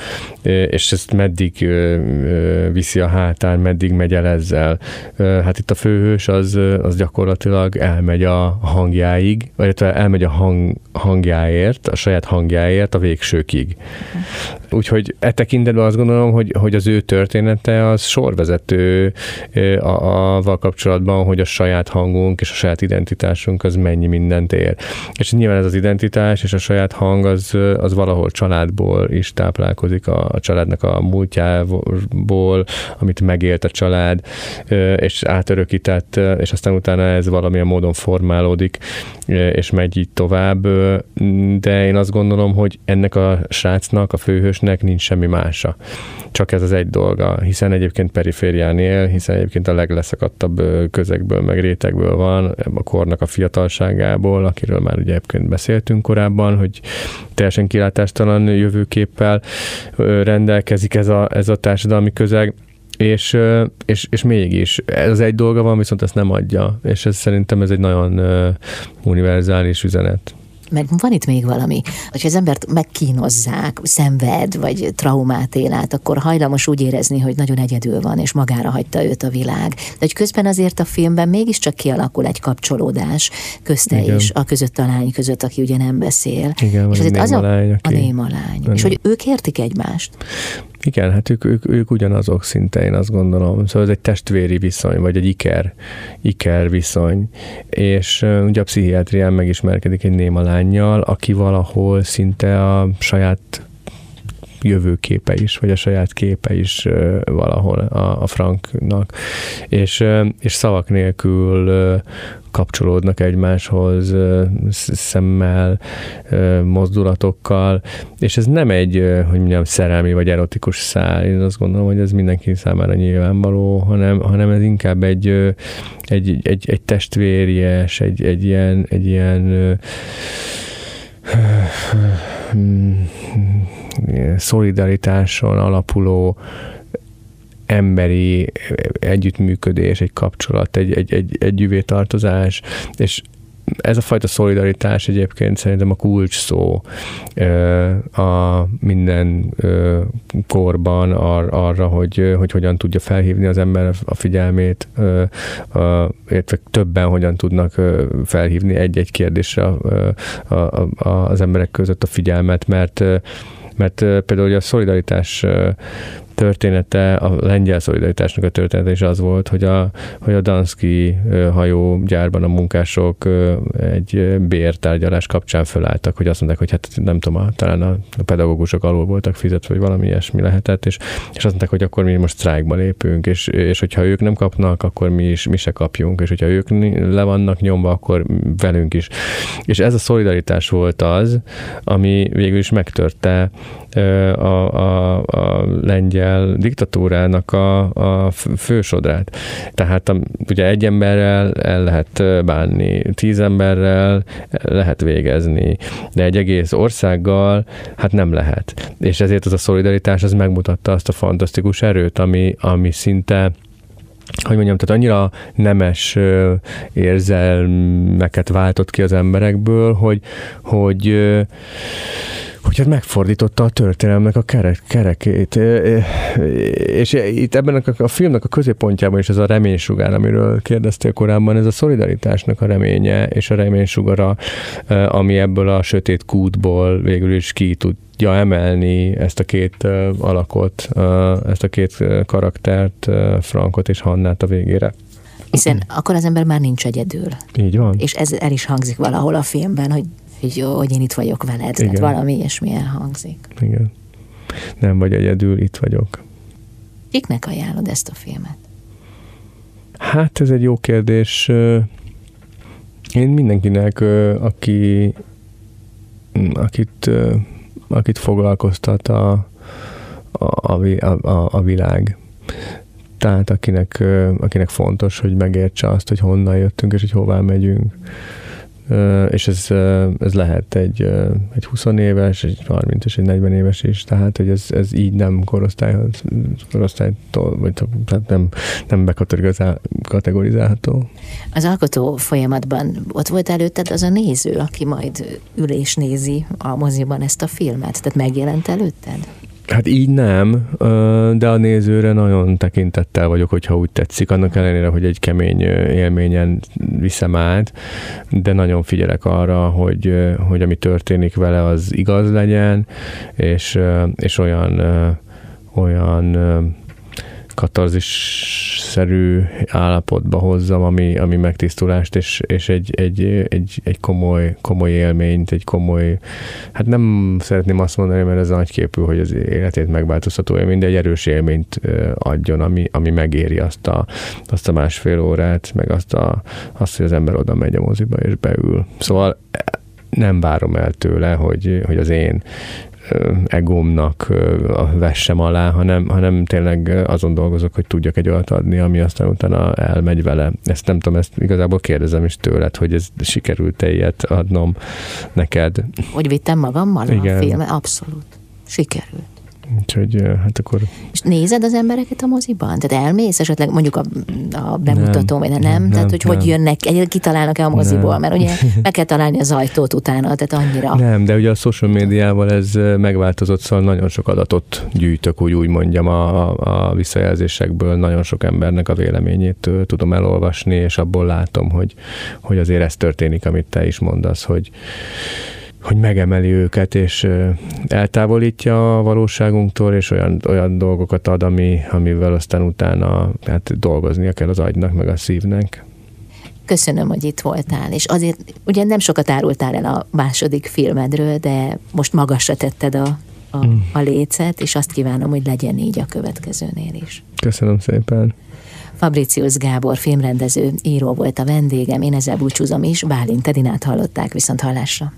uh, és ezt meddig uh, viszi a hátán, meddig megy el ezzel. Uh, hát itt a főhős az, az gyakorlatilag elmegy a hangjáig, vagy elmegy a hang, hangjáért, a saját hangjáért a végsőkig. úgyhogy e tekintetben azt gondolom, hogy, hogy az ő története az sorvezető a, a, kapcsolatban, hogy a saját hangunk és a saját identitásunk az mennyi mindent ér. És nyilván ez az identitás és a saját hang az, az valahol családból is táplálkozik, a, a családnak a múltjából, amit megélt a család, és átörökített, és aztán utána ez valamilyen módon formálódik, és megy így tovább, de én azt gondolom, hogy ennek a srácnak, a főhősnek nincs semmi mása. Csak ez az egy dolga, hiszen egyébként periférián él, hiszen egyébként a legleszakadtabb közegből, meg rétegből van, a kornak a fiatalságából, akiről már ugye egyébként beszéltünk korábban, hogy teljesen kilátástalan jövőképpel rendelkezik ez a, ez a társadalmi közeg, és, és, és mégis ez egy dolga van, viszont ezt nem adja, és ez szerintem ez egy nagyon univerzális üzenet meg van itt még valami, hogyha az embert megkínozzák, szenved, vagy traumát él át, akkor hajlamos úgy érezni, hogy nagyon egyedül van, és magára hagyta őt a világ. De hogy közben azért a filmben mégiscsak kialakul egy kapcsolódás közte Igen. is, a között a lány között, aki ugye nem beszél. Igen, és azért az a, lány, aki... a néma lány. Igen. És hogy ők értik egymást. Igen, hát ők, ők, ők ugyanazok szinte, én azt gondolom. Szóval ez egy testvéri viszony, vagy egy iker, iker viszony. És uh, ugye a pszichiátrián megismerkedik egy néma lányjal, aki valahol szinte a saját jövőképe is, vagy a saját képe is valahol a, a Franknak. És, és szavak nélkül kapcsolódnak egymáshoz szemmel, mozdulatokkal, és ez nem egy, hogy mondjam, szerelmi vagy erotikus szál, én azt gondolom, hogy ez mindenki számára nyilvánvaló, hanem, hanem ez inkább egy, egy, egy, egy testvéries, egy, egy ilyen, egy ilyen szolidaritáson alapuló emberi együttműködés, egy kapcsolat, egy, egy, egy, egy tartozás, és ez a fajta szolidaritás egyébként szerintem a kulcs szó a minden korban ar, arra, hogy, hogy hogyan tudja felhívni az ember a figyelmét, illetve többen hogyan tudnak felhívni egy-egy kérdésre az emberek között a figyelmet, mert mert például a szolidaritás története, a lengyel szolidaritásnak a története is az volt, hogy a, hogy a Danszki hajógyárban a munkások egy bértárgyalás kapcsán fölálltak, hogy azt mondták, hogy hát nem tudom, talán a pedagógusok alul voltak fizetve, vagy valami ilyesmi lehetett, és, és azt mondták, hogy akkor mi most sztrájkba lépünk, és, és hogyha ők nem kapnak, akkor mi is mi se kapjunk, és hogyha ők le vannak nyomva, akkor velünk is. És ez a szolidaritás volt az, ami végül is megtörte a, a, a lengyel diktatúrának a, a fősodrát. Tehát a, ugye egy emberrel el lehet bánni, tíz emberrel lehet végezni, de egy egész országgal hát nem lehet. És ezért az a szolidaritás az megmutatta azt a fantasztikus erőt, ami, ami szinte hogy mondjam, tehát annyira nemes érzelmeket váltott ki az emberekből, hogy, hogy hogy hát megfordította a történelmnek a kerek, kerekét. És itt ebben a, a filmnek a középpontjában is ez a reménysugár, amiről kérdeztél korábban, ez a szolidaritásnak a reménye és a reménysugara, ami ebből a sötét kútból végül is ki tudja emelni ezt a két alakot, ezt a két karaktert, Frankot és Hannát a végére. Hiszen akkor az ember már nincs egyedül. Így van. És ez el is hangzik valahol a filmben, hogy hogy jó, hogy én itt vagyok veled, Igen. tehát valami ilyesmi elhangzik. Igen. Nem vagy egyedül, itt vagyok. Kiknek ajánlod ezt a filmet? Hát ez egy jó kérdés. Én mindenkinek, aki akit, akit foglalkoztat a, a, a, a, a világ. Tehát akinek, akinek fontos, hogy megértse azt, hogy honnan jöttünk, és hogy hová megyünk és ez, ez lehet egy, egy 20 éves, egy 30 és egy 40 éves is, tehát hogy ez, ez így nem korosztályhoz, korosztálytól, vagy tehát nem, nem bekategorizálható. Az alkotó folyamatban ott volt előtted az a néző, aki majd ül és nézi a moziban ezt a filmet, tehát megjelent előtted? Hát így nem, de a nézőre nagyon tekintettel vagyok, hogyha úgy tetszik, annak ellenére, hogy egy kemény élményen viszem át, de nagyon figyelek arra, hogy, hogy ami történik vele, az igaz legyen, és, és olyan, olyan katarzis-szerű állapotba hozzam, ami, ami megtisztulást, és, és egy, egy, egy, egy komoly, komoly élményt, egy komoly, hát nem szeretném azt mondani, mert ez nagyképű, hogy az életét megváltoztató élmény, de egy erős élményt adjon, ami, ami megéri azt a, azt a másfél órát, meg azt, a, azt, hogy az ember oda megy a moziba és beül. Szóval nem várom el tőle, hogy, hogy az én egómnak vessem alá, hanem, hanem tényleg azon dolgozok, hogy tudjak egy olyat adni, ami aztán utána elmegy vele. Ezt nem tudom, ezt igazából kérdezem is tőled, hogy ez sikerült-e ilyet adnom neked. Hogy vittem magammal Igen. a filmet? Abszolút. Sikerült. Úgyhogy hát akkor... És nézed az embereket a moziban? Tehát elmész esetleg mondjuk a, a bemutató, nem, nem, nem, tehát hogy nem. hogy jönnek, egyébként kitalálnak-e a moziból, nem. mert ugye meg kell találni az ajtót utána, tehát annyira. Nem, de ugye a social médiával ez megváltozott, szóval nagyon sok adatot gyűjtök, úgy úgy mondjam, a, a visszajelzésekből nagyon sok embernek a véleményét tudom elolvasni, és abból látom, hogy, hogy azért ez történik, amit te is mondasz, hogy hogy megemeli őket, és eltávolítja a valóságunktól, és olyan, olyan dolgokat ad, ami, amivel aztán utána hát dolgoznia kell az agynak, meg a szívnek. Köszönöm, hogy itt voltál, és azért ugye nem sokat árultál el a második filmedről, de most magasra tetted a, a, mm. a lécet, és azt kívánom, hogy legyen így a következőnél is. Köszönöm szépen. Fabricius Gábor filmrendező, író volt a vendégem, én ezzel búcsúzom is, Bálint Edinát hallották viszont hallásra.